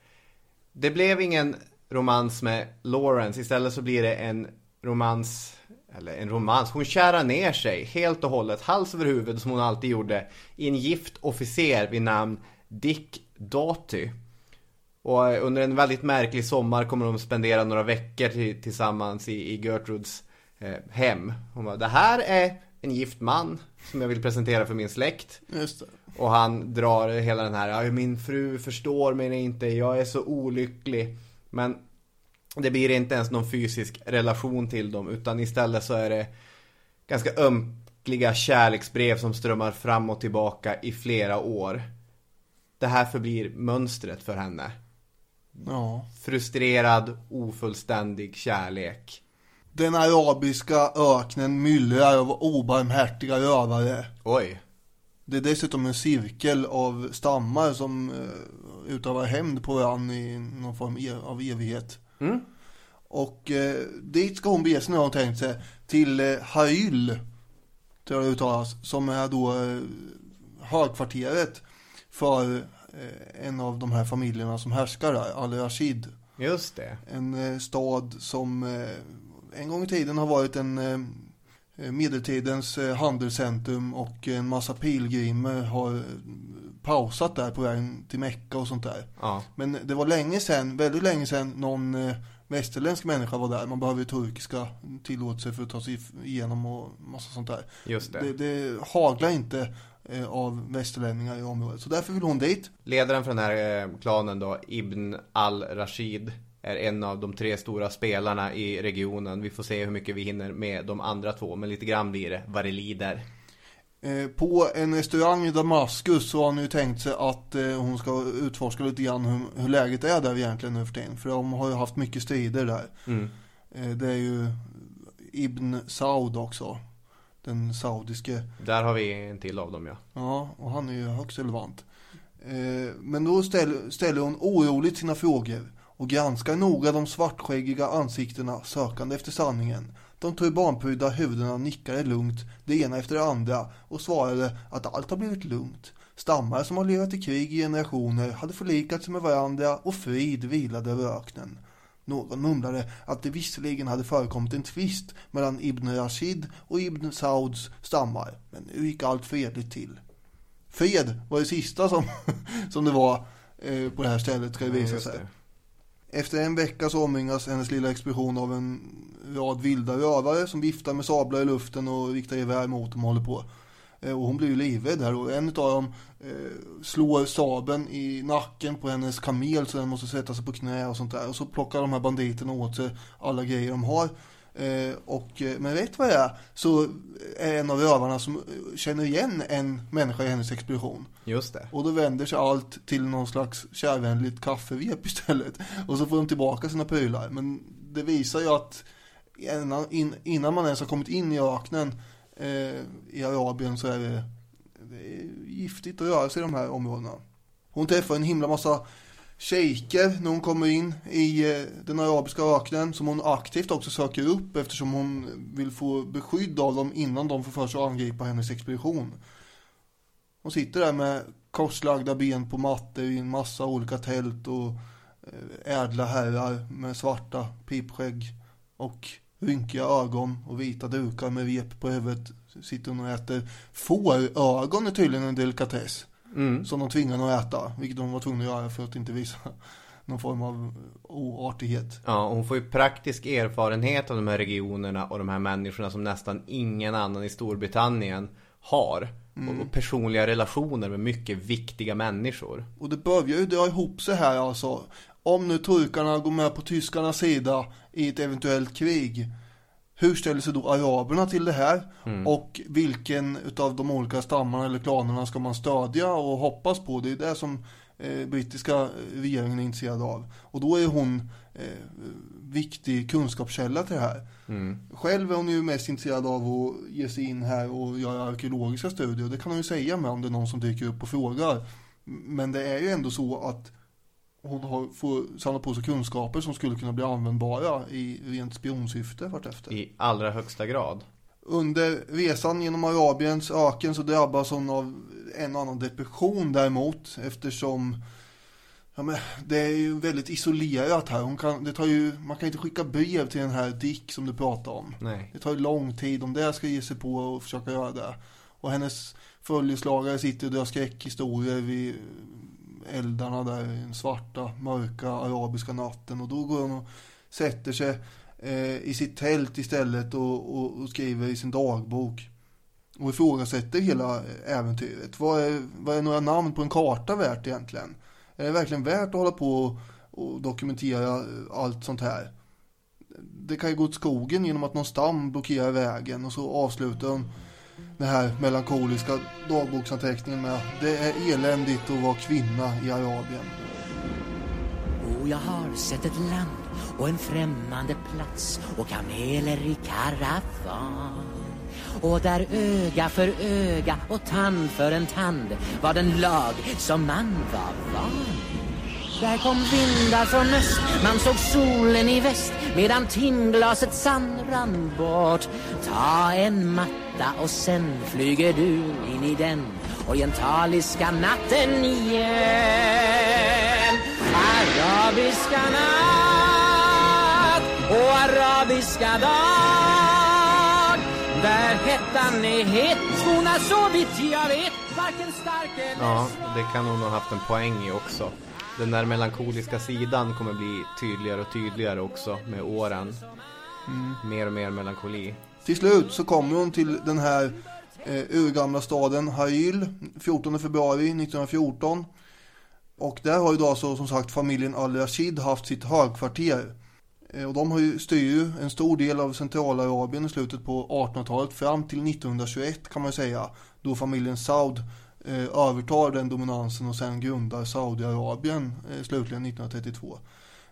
Det blev ingen romans med Lawrence, istället så blir det en romans, eller en romans, hon kärar ner sig helt och hållet, hals över huvud som hon alltid gjorde, i en gift officer vid namn Dick Doughty. Och eh, under en väldigt märklig sommar kommer de spendera några veckor till, tillsammans i, i Gertrudes eh, hem. Hon bara, det här är en gift man som jag vill presentera för min släkt. Just det. Och han drar hela den här, "Ja, min fru förstår mig inte, jag är så olycklig. Men det blir inte ens någon fysisk relation till dem, utan istället så är det ganska ömkliga kärleksbrev som strömmar fram och tillbaka i flera år. Det här förblir mönstret för henne. Ja. Frustrerad, ofullständig kärlek. Den arabiska öknen myllrar av obarmhärtiga rövare. Oj. Det är dessutom en cirkel av stammar som eh, utövar hämnd på varandra i någon form e- av evighet. Mm. Och eh, dit ska hon bege sig nu har hon tänkt sig. Till eh, Haryl, tror jag det uttalas, som är då eh, högkvarteret för eh, en av de här familjerna som härskar där, Al-Rashid. Just det. En eh, stad som eh, en gång i tiden har varit en eh, medeltidens eh, handelscentrum och en massa pilgrimer har eh, pausat där på vägen till Mecka och sånt där. Ja. Men det var länge sedan, väldigt länge sedan någon eh, västerländsk människa var där. Man behöver ju turkiska tillåtelse för att ta sig igenom och massa sånt där. Just det. Det, det haglar inte eh, av västerlänningar i området. Så därför vill hon dit. Ledaren för den här eh, klanen då, Ibn al-Rashid, är en av de tre stora spelarna i regionen. Vi får se hur mycket vi hinner med de andra två, men lite grann blir det vad det lider. På en restaurang i Damaskus så har hon ju tänkt sig att eh, hon ska utforska lite grann hur, hur läget är där egentligen nu för tiden. För de har ju haft mycket strider där. Mm. Eh, Det är ju Ibn Saud också. Den saudiske. Där har vi en till av dem ja. Ja, och han är ju högst relevant. Eh, Men då ställer, ställer hon oroligt sina frågor och granskar noga de svartskäggiga ansiktena sökande efter sanningen. De turbanprydda huvudena nickade lugnt, det ena efter det andra, och svarade att allt har blivit lugnt. Stammar som har levat i krig i generationer hade förlikat sig med varandra och frid vilade över öknen. Någon mumlade att det visserligen hade förekommit en tvist mellan Ibn Rashid och Ibn Sauds stammar, men nu gick allt fredligt till. Fred var det sista som, *laughs* som det var eh, på det här stället ska det visa sig. Efter en vecka så omringas hennes lilla expedition av en rad vilda rövare som viftar med sablar i luften och riktar gevär mot dem och håller på. Eh, och hon blir ju livrädd här och en av dem eh, slår sabeln i nacken på hennes kamel så den måste sätta sig på knä och sånt där. Och så plockar de här banditerna åt sig alla grejer de har. Eh, och, eh, men rätt vad det är så är en av rövarna som eh, känner igen en människa i hennes expedition. Just det. Och då vänder sig allt till någon slags kärvänligt kafferep istället. Och så får de tillbaka sina prylar. Men det visar ju att innan, in, innan man ens har kommit in i öknen eh, i Arabien så är det, det är giftigt att röra sig i de här områdena. Hon träffar en himla massa shejker när hon kommer in i eh, den arabiska öknen som hon aktivt också söker upp eftersom hon vill få beskydd av dem innan de får för sig att angripa hennes expedition. Hon sitter där med korslagda ben på mattor i en massa olika tält och eh, ädla herrar med svarta pipskägg och rynkiga ögon och vita dukar med rep på huvudet sitter hon och äter. Fårögon är tydligen en delikatess Mm. som de tvingar henne att äta, vilket de var tvungna att göra för att inte visa någon form av oartighet. Ja, hon får ju praktisk erfarenhet av de här regionerna och de här människorna som nästan ingen annan i Storbritannien har. Mm. Och personliga relationer med mycket viktiga människor. Och det börjar ju dra ihop sig här alltså. Om nu turkarna går med på tyskarnas sida i ett eventuellt krig. Hur ställer sig då araberna till det här? Mm. Och vilken utav de olika stammarna eller klanerna ska man stödja och hoppas på? Det är det som eh, brittiska regeringen är intresserad av. Och då är hon eh, viktig kunskapskälla till det här. Mm. Själv är hon ju mest intresserad av att ge sig in här och göra arkeologiska studier. Det kan hon ju säga med om det är någon som dyker upp och frågar. Men det är ju ändå så att hon har, får samla på sig kunskaper som skulle kunna bli användbara i rent spionsyfte vartefter. I allra högsta grad. Under resan genom Arabiens öken så drabbas hon av en annan depression däremot eftersom ja, men det är ju väldigt isolerat här. Hon kan, det tar ju, man kan inte skicka brev till den här Dick som du pratar om. Nej. Det tar ju lång tid om det ska ge sig på och försöka göra det. Och hennes följeslagare sitter och drar skräckhistorier vid eldarna där i den svarta, mörka arabiska natten. Och då går hon och sätter sig eh, i sitt tält istället och, och, och skriver i sin dagbok. Och ifrågasätter hela eh, äventyret. Vad är, vad är några namn på en karta värt egentligen? Är det verkligen värt att hålla på och, och dokumentera eh, allt sånt här? Det kan ju gå åt skogen genom att någon stam blockerar vägen och så avslutar hon den här melankoliska dagboksanteckningen med Det är eländigt att vara kvinna i Arabien. Och jag har sett ett land och en främmande plats och kameler i karavan. Och där öga för öga och tand för en tand var den lag som man var van. Där kom vindar från öst, man såg solen i väst medan timglaset sand rann bort. Ta en matta och sen flyger du in i den orientaliska natten igen. Arabiska natt och arabiska dag Där hettan är het Svona så vitt jag vet Varken stark eller Ja, det kan hon ha haft en poäng i också. Den där melankoliska sidan kommer bli tydligare och tydligare också med åren. Mer och mer melankoli. Till slut så kommer hon till den här eh, urgamla staden Hail 14 februari 1914. Och där har ju då alltså som sagt familjen Al-Rashid haft sitt högkvarter. Eh, och de har ju styr ju en stor del av Centralarabien i slutet på 1800-talet fram till 1921 kan man ju säga. Då familjen Saud eh, övertar den dominansen och sen grundar Saudiarabien eh, slutligen 1932.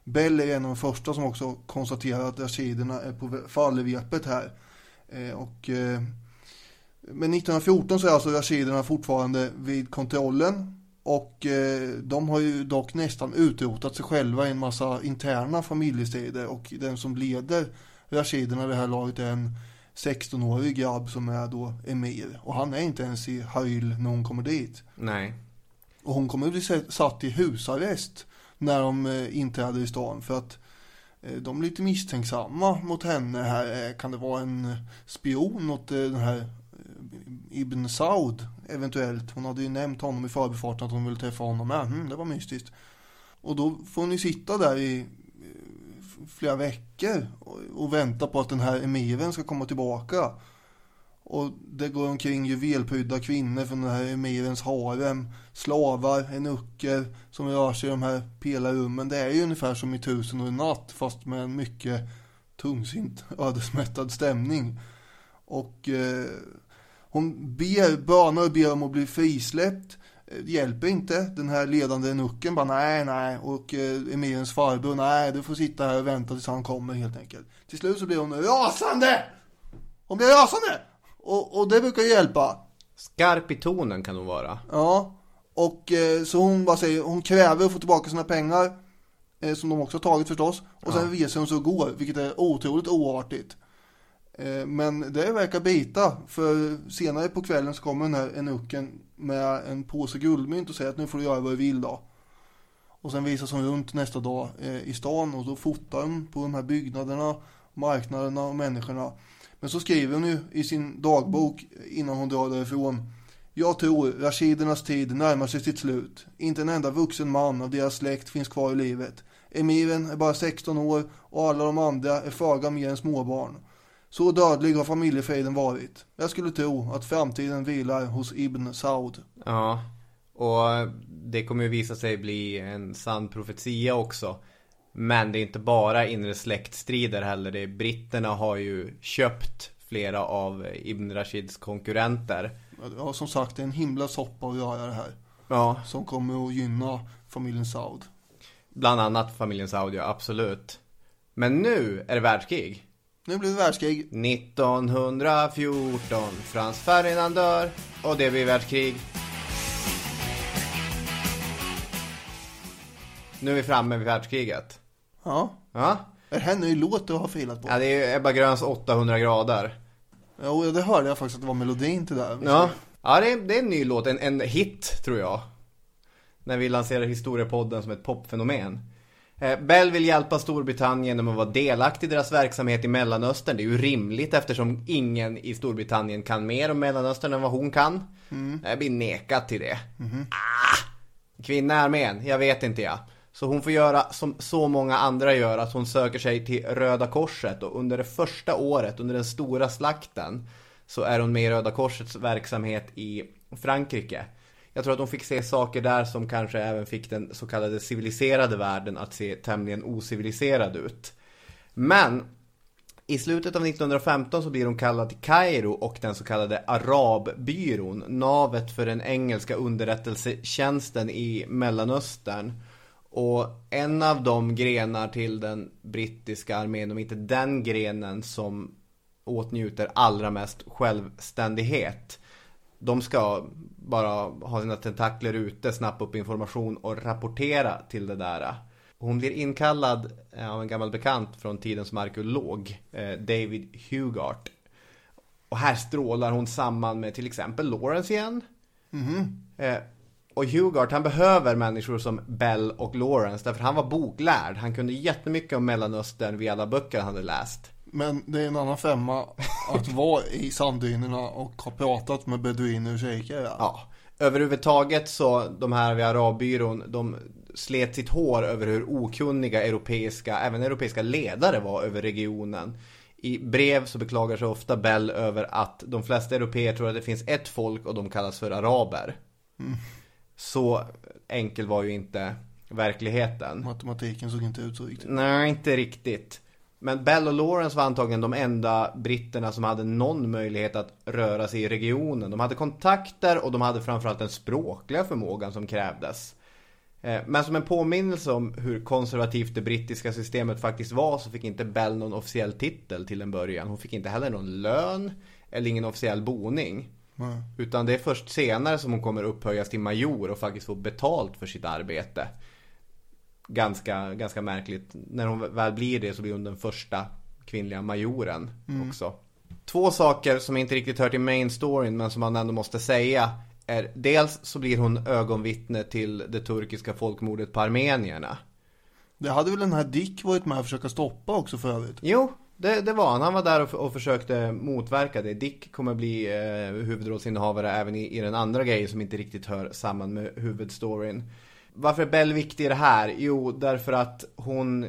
Bell är en av de första som också konstaterar att rashiderna är på fallrepet här. Eh, och, eh, men 1914 så är alltså rashiderna fortfarande vid kontrollen. Och eh, de har ju dock nästan utrotat sig själva i en massa interna familjestrider. Och den som leder rashiderna vid det här laget är en 16-årig grabb som är då emir. Och han är inte ens i Hail när hon kommer dit. Nej. Och hon kommer bli satt i husarrest när de inträder i stan. För att Eh, de är lite misstänksamma mot henne här. Eh, kan det vara en spion åt eh, den här Ibn Saud eventuellt? Hon hade ju nämnt honom i förbifarten att hon ville träffa honom med. Mm, det var mystiskt. Och då får hon ju sitta där i flera veckor och vänta på att den här emiren ska komma tillbaka. Och det går omkring juvelprydda kvinnor från den här emirens harem, slavar, enucker som rör sig i de här pelarrummen. Det är ju ungefär som i Tusen och en natt fast med en mycket tungsint ödesmättad stämning. Och eh, hon ber, bönar och ber om att bli frisläppt. Det hjälper inte. Den här ledande enucken bara nej, nej. Och eh, emirens farbror, nej, du får sitta här och vänta tills han kommer helt enkelt. Till slut så blir hon rasande! Hon blir rasande! Och, och det brukar ju hjälpa. Skarp i tonen kan hon vara. Ja, och eh, så hon bara säger, hon kräver att få tillbaka sina pengar. Eh, som de också har tagit förstås. Och sen reser hon sig och går, vilket är otroligt oartigt. Eh, men det verkar bita, för senare på kvällen så kommer den här enucken med en påse guldmynt och säger att nu får du göra vad du vill då. Och sen visas hon runt nästa dag i stan och då fotar hon på de här byggnaderna, marknaderna och människorna. Men så skriver hon ju i sin dagbok innan hon drar därifrån. Jag tror rashidernas tid närmar sig sitt slut. Inte en enda vuxen man av deras släkt finns kvar i livet. Emiren är bara 16 år och alla de andra är föga mer än småbarn. Så dödlig har familjefejden varit. Jag skulle tro att framtiden vilar hos Ibn Saud. Ja, och det kommer ju visa sig bli en sann profetia också. Men det är inte bara inre släktstrider heller. Det är, britterna har ju köpt flera av Ibn Rashids konkurrenter. Ja, som sagt, det är en himla soppa att göra det här. Ja. Som kommer att gynna familjen Saud. Bland annat familjen Saudi, ja, absolut. Men nu är det världskrig. Nu blir det världskrig. 1914, Frans Ferdinand dör och det blir världskrig. Nu är vi framme vid världskriget. Ja. Ja, Är det här en ny låt du har filat på? ja det är Ebba Gröns 800 grader. Jo, det hörde jag faktiskt att det var melodin till det. Ja, ja det, är, det är en ny låt, en, en hit tror jag. När vi lanserar historiepodden som ett popfenomen. Eh, Bell vill hjälpa Storbritannien genom att vara delaktig i deras verksamhet i Mellanöstern. Det är ju rimligt eftersom ingen i Storbritannien kan mer om Mellanöstern än vad hon kan. Jag blir nekad till det. Ah, kvinna i armén, jag vet inte jag. Så hon får göra som så många andra gör, att hon söker sig till Röda Korset och under det första året, under den stora slakten, så är hon med i Röda Korsets verksamhet i Frankrike. Jag tror att hon fick se saker där som kanske även fick den så kallade civiliserade världen att se tämligen ociviliserad ut. Men i slutet av 1915 så blir hon kallad till Kairo och den så kallade Arabbyrån, navet för den engelska underrättelsetjänsten i Mellanöstern. Och en av de grenar till den brittiska armén, om inte den grenen som åtnjuter allra mest självständighet. De ska bara ha sina tentakler ute, snappa upp information och rapportera till det där. Hon blir inkallad av en gammal bekant från tiden som arkeolog, eh, David Hugart. Och här strålar hon samman med till exempel Lawrence igen. Eh, och Hugart han behöver människor som Bell och Lawrence därför han var boklärd. Han kunde jättemycket om Mellanöstern via alla böcker han hade läst. Men det är en annan femma att vara i sanddynerna och ha pratat med beduiner och shejker. Ja. Ja, överhuvudtaget så de här vid Arabbyrån, de slet sitt hår över hur okunniga europeiska, även europeiska ledare var över regionen. I brev så beklagar sig ofta Bell över att de flesta europeer tror att det finns ett folk och de kallas för araber. Mm. Så enkel var ju inte verkligheten. Matematiken såg inte ut så riktigt. Nej, inte riktigt. Men Bell och Lawrence var antagligen de enda britterna som hade någon möjlighet att röra sig i regionen. De hade kontakter och de hade framförallt den språkliga förmågan som krävdes. Eh, Men som en påminnelse om hur konservativt det brittiska systemet faktiskt var så fick inte Bell någon officiell titel till en början. Hon fick inte heller någon lön eller ingen officiell boning. Utan det är först senare som hon kommer upphöjas till major och faktiskt få betalt för sitt arbete. Ganska, ganska märkligt. När hon väl blir det så blir hon den första kvinnliga majoren Mm. också. Två saker som inte riktigt hör till main storyn men som man ändå måste säga är dels så blir hon ögonvittne till det turkiska folkmordet på armenierna. Det hade väl den här Dick varit med och försöka stoppa också för övrigt. Jo, det, det var han. Han var där och, och försökte motverka det. Dick kommer bli eh, huvudrollsinnehavare även i, i den andra grejen som inte riktigt hör samman med huvudstoryn. Varför är Bell viktig i det här? Jo, därför att hon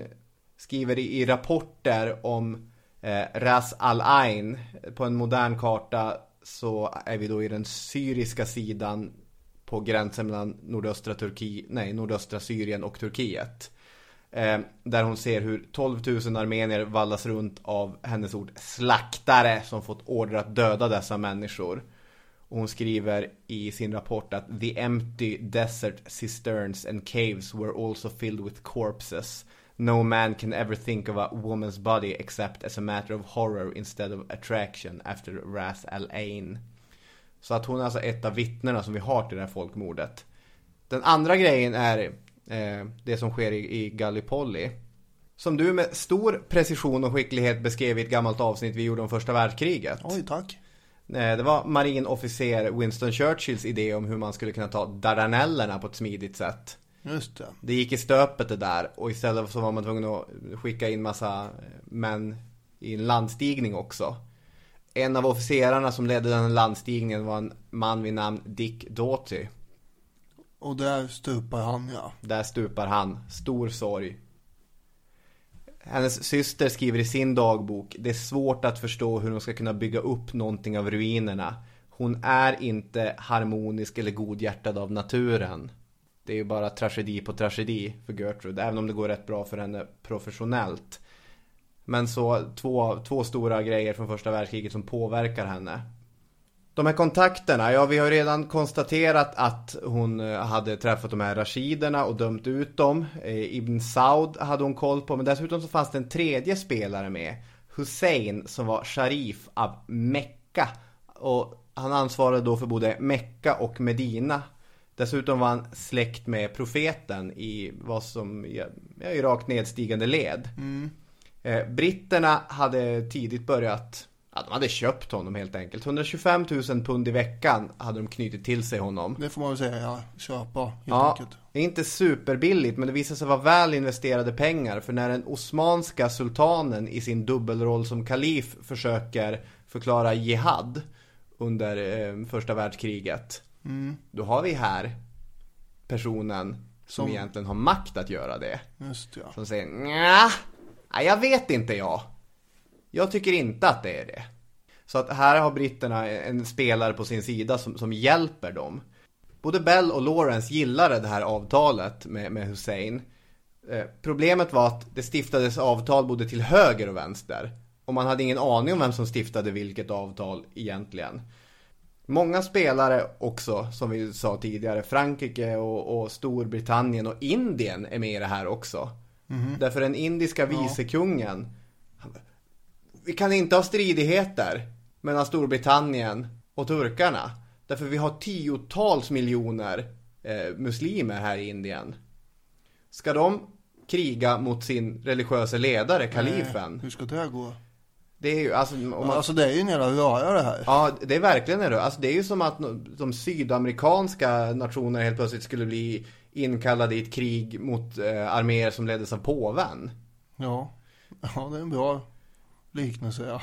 skriver i, i rapporter om eh, Ras al-Ain. På en modern karta så är vi då i den syriska sidan på gränsen mellan nordöstra, Turki, nej, nordöstra Syrien och Turkiet. Eh, där hon ser hur 12 000 armenier vallas runt av hennes ord slaktare som fått order att döda dessa människor. Och hon skriver i sin rapport att the empty desert cisterns and caves were also filled with corpses. No man can ever think of a woman's body except as a matter of horror instead of attraction after Ras Al Ain. Så att hon är alltså ett av vittnena som vi har till det här folkmordet. Den andra grejen är eh, det som sker i, i Gallipoli. Som du med stor precision och skicklighet beskrev i ett gammalt avsnitt vi gjorde om första världskriget. Oj, tack. Eh, Det var marinofficer Winston Churchills idé om hur man skulle kunna ta Dardanellerna på ett smidigt sätt. Just det. Det gick i stöpet det där och istället så var man tvungen att skicka in massa eh, män i en landstigning också. En av officerarna som ledde den landstigningen var en man vid namn Dick Doughty. Och där stupar han ja. Där stupar han. Stor sorg. Hennes syster skriver i sin dagbok Det är svårt att förstå hur hon ska kunna bygga upp någonting av ruinerna. Hon är inte harmonisk eller godhjärtad av naturen. Det är ju bara tragedi på tragedi för Gertrude. Även om det går rätt bra för henne professionellt. Men så två, två stora grejer från första världskriget som påverkar henne. De här kontakterna, ja vi har redan konstaterat att hon eh, hade träffat de här rashiderna och dömt ut dem. Eh, Ibn Saud hade hon koll på, men dessutom så fanns det en tredje spelare med. Hussein som var sharif av Mecka. Och han ansvarade då för både Mecka och Medina. Dessutom var han släkt med profeten i vad som, ja, i rakt nedstigande led. Mm. Eh, britterna hade tidigt börjat, ja, de hade köpt honom helt enkelt. 125 000 pund i veckan hade de knutit till sig honom. Det får man väl säga, ja. Köpa helt Ja, enkelt. det är inte superbilligt men det visar sig vara väl investerade pengar för när den osmanska sultanen i sin dubbelroll som kalif försöker förklara jihad under eh, första världskriget. Mm. Då har vi här personen som, Som- egentligen har makt att göra det. Just ja. Som säger nja, jag vet inte jag. Jag tycker inte att det är det. Så att här har britterna en spelare på sin sida som, som hjälper dem. Både Bell och Lawrence gillade det här avtalet med, med Hussein. Eh, problemet var att det stiftades avtal både till höger och vänster. Och man hade ingen aning om vem som stiftade vilket avtal egentligen. Många spelare också, som vi sa tidigare, Frankrike och, och Storbritannien och Indien är med i det här också. Mhm. Därför den indiska vicekungen, bara, vi kan inte ha stridigheter mellan Storbritannien och turkarna. Därför vi har tiotals miljoner eh, muslimer här i Indien. Ska de kriga mot sin religiösa ledare, kalifen? Nej, hur ska det gå? Det är ju, alltså, om man... Alltså det är ju en jävla röra det här. Ja, det är verkligen en rö- Alltså det är ju som att de sydamerikanska nationerna helt plötsligt skulle bli inkallade i ett krig mot eh, arméer som leddes av påven. Ja. Ja, det är en bra liknelse ja.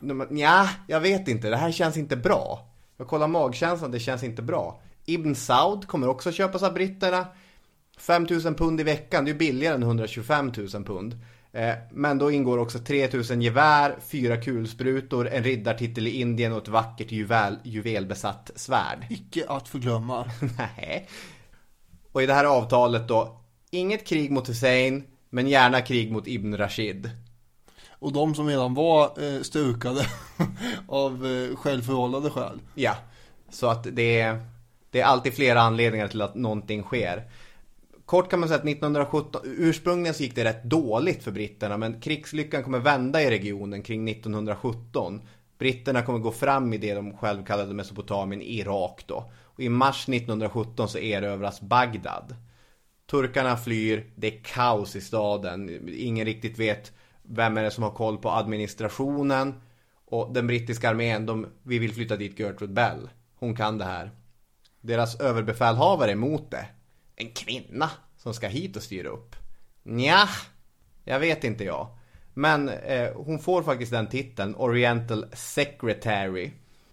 *laughs* Ja, jag vet inte. Det här känns inte bra. Jag kollar magkänslan, det känns inte bra. Ibn Saud kommer också köpas av britterna. 5000 pund i veckan, det är billigare än 125 000 pund. Eh, men då ingår också 3000 gevär, fyra kulsprutor, en riddartitel i Indien och ett vackert juvel, juvelbesatt svärd. *laughs* Icke att förglömma. Nej. Och i det här avtalet då, inget krig mot Hussein, men gärna krig mot Ibn Rashid. Och de som redan var eh, stukade *laughs* av eh, självförhållade skäl. Ja, så att det är, det är alltid flera anledningar till att någonting sker. Kort kan man säga att 1917, ursprungligen så gick det rätt dåligt för britterna men krigslyckan kommer vända i regionen kring 1917. Britterna kommer gå fram i det de själv kallade Mesopotamien, Irak då. Och i mars 1917 så erövras Bagdad. Turkarna flyr, det är kaos i staden, ingen riktigt vet vem är det som har koll på administrationen. Och den brittiska armén, de, vi vill flytta dit Gertrude Bell. Hon kan det här. Deras överbefälhavare är emot det en kvinna som ska hit och styra upp. Nja, jag vet inte jag. Men eh, hon får faktiskt den titeln, Oriental Secretary.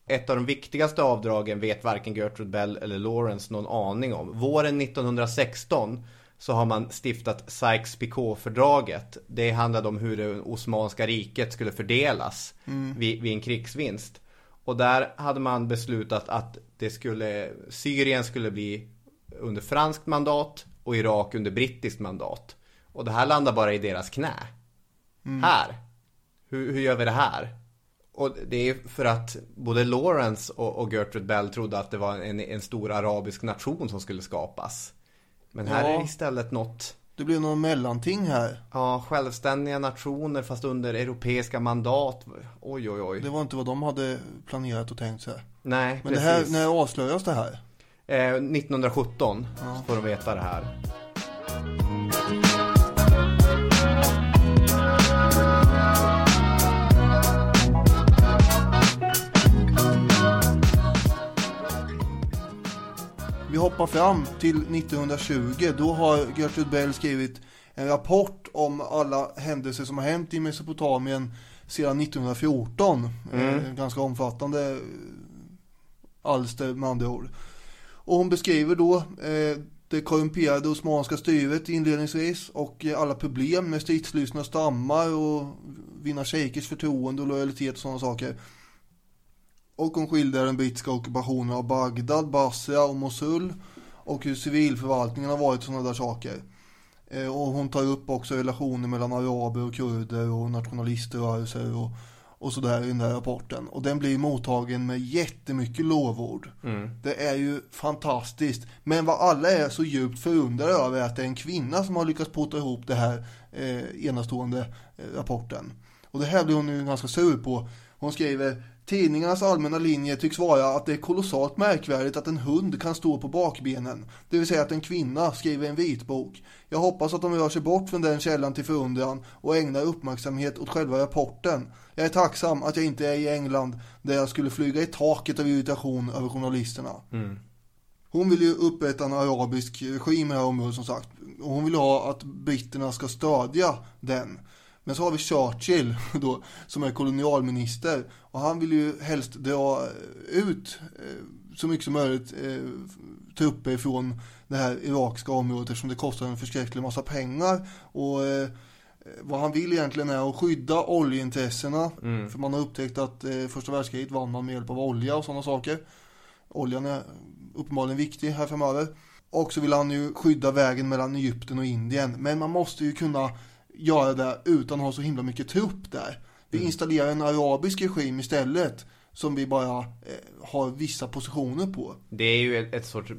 Ett av de viktigaste avdragen vet varken Gertrude Bell eller Lawrence någon aning om. Våren 1916 så har man stiftat Sykes-Picot-fördraget. Det handlade om hur det Osmanska riket skulle fördelas mm. vid, vid en krigsvinst. Och där hade man beslutat att det skulle, Syrien skulle bli under franskt mandat och Irak under brittiskt mandat. Och det här landar bara i deras knä. Mm. Här. Hur, hur gör vi det här? Och det är för att både Lawrence och, och Gertrude Bell trodde att det var en, en stor arabisk nation som skulle skapas. Men här ja. är istället något det blir någon mellanting här. Ja, självständiga nationer fast under europeiska mandat. Oj, oj, oj. Det var inte vad de hade planerat och tänkt sig. Nej, Men precis. det här, när avslöjas det här? Eh, 1917 ja. får de veta det här. Vi hoppar fram till 1920. Då har Gertrude Bell skrivit en rapport om alla händelser som har hänt i Mesopotamien sedan 1914. Mm. Eh, ganska omfattande alster med andra ord. Och hon beskriver då eh, det korrumperade osmanska styret inledningsvis och eh, alla problem med stridslystna stammar och vinna shejkers förtroende och lojalitet och sådana saker. Och hon skildrar den brittiska ockupationen av Bagdad, Basra och Mosul och hur civilförvaltningen har varit sådana där saker. Eh, och hon tar upp också relationer mellan araber och kurder och nationaliströrelser och och sådär i den där rapporten. Och den blir mottagen med jättemycket lovord. Mm. Det är ju fantastiskt. Men vad alla är så djupt förundrade över är att det är en kvinna som har lyckats pota ihop det här eh, enastående eh, rapporten. Och det här blir hon ju ganska sur på. Hon skriver Tidningarnas allmänna linje tycks vara att det är kolossalt märkvärdigt att en hund kan stå på bakbenen. Det vill säga att en kvinna skriver en vitbok. Jag hoppas att de rör sig bort från den källan till förundran och ägnar uppmärksamhet åt själva rapporten. Jag är tacksam att jag inte är i England där jag skulle flyga i taket av irritation över journalisterna. Mm. Hon vill ju upprätta en arabisk regim i det här området som sagt. Och hon vill ha att britterna ska stödja den. Men så har vi Churchill *laughs* då, som är kolonialminister. Och han vill ju helst dra ut eh, så mycket som möjligt eh, trupper från det här irakiska området eftersom det kostar en förskräcklig massa pengar. Och eh, vad han vill egentligen är att skydda oljeintressena. Mm. För man har upptäckt att eh, första världskriget vann man med hjälp av olja och sådana saker. Oljan är uppenbarligen viktig här framöver. Och så vill han ju skydda vägen mellan Egypten och Indien. Men man måste ju kunna göra det utan att ha så himla mycket trupp där. Vi mm. installerar en arabisk regim istället som vi bara eh, har vissa positioner på. Det är ju ett, ett sorts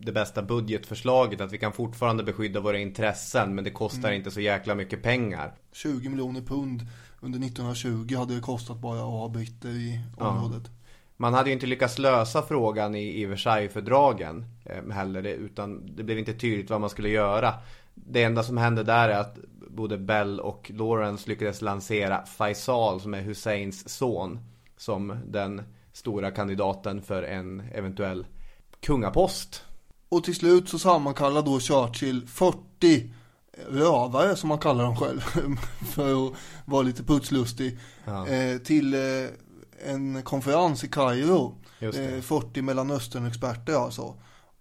det bästa budgetförslaget att vi kan fortfarande beskydda våra intressen men det kostar mm. inte så jäkla mycket pengar. 20 miljoner pund under 1920 hade det kostat bara att britter i området. Ja. Man hade ju inte lyckats lösa frågan i, i Versaillesfördragen eh, heller utan det blev inte tydligt vad man skulle göra. Det enda som hände där är att både Bell och Lawrence lyckades lansera Faisal som är Husseins son som den stora kandidaten för en eventuell kungapost. Och till slut så sammankallar då Churchill 40 rövare som man kallar dem själv *laughs* för att vara lite putslustig Ja. eh, till eh, en konferens i Kairo. Just det. Eh, 40 Mellanöstern-experter alltså.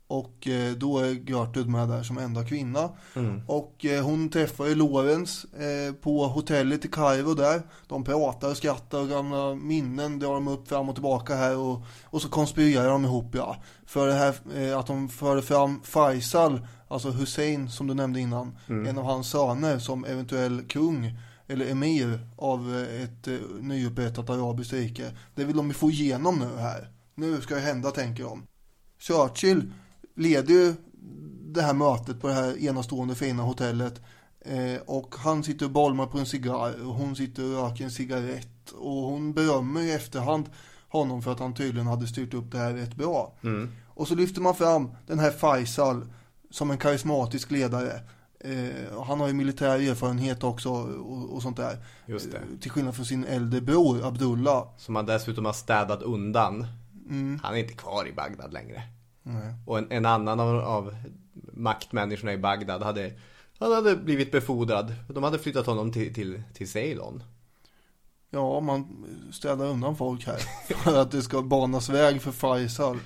Och eh, då är Gertrud med där som enda kvinna. Mm. Och eh, hon träffar ju Lorenz eh, på hotellet i Kairo där. De pratar och skrattar och gamla minnen drar de upp fram och tillbaka här. Och, och så konspirerar de ihop ja. För det här att de förde fram Faisal, alltså Hussein som du nämnde innan. Mm. En av hans söner som eventuell kung eller emir av ett nyupprättat arabiskt rike. Det vill de ju få igenom nu här. Nu ska det hända tänker de. Churchill leder ju det här mötet på det här enastående fina hotellet. Eh, och han sitter och bolmar på en cigarr och hon sitter och röker en cigarett. Och hon berömmer i efterhand honom för att han tydligen hade styrt upp det här rätt bra. Mm. Och så lyfter man fram den här Faisal som en karismatisk ledare. Eh, och han har ju militär erfarenhet också och, och sånt där. Just det. Eh, Till skillnad från sin äldre bror Abdullah. Som han dessutom har städat undan. Mm. Han är inte kvar i Bagdad längre. Nej. Och en, en annan av, av maktmänniskorna i Bagdad hade, han hade blivit befordrad. De hade flyttat honom till, till, till Ceylon. Ja, man städar undan folk här *laughs* för att det ska banas väg för Faisal.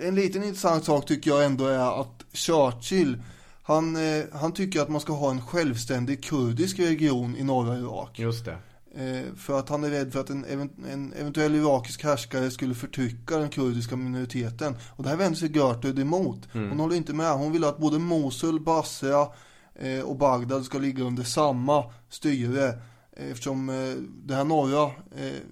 En liten intressant sak tycker jag ändå är att Churchill, han, eh, han tycker att man ska ha en självständig kurdisk region i norra Irak. Just det. Eh, för att han är rädd för att en, even- en eventuell irakisk härskare skulle förtrycka den kurdiska minoriteten. Och det här vänder sig Gertrud emot. Mm. Hon håller inte med. Hon vill att både Mosul, Basra eh, och Bagdad ska ligga under samma styre. Eftersom eh, det här norra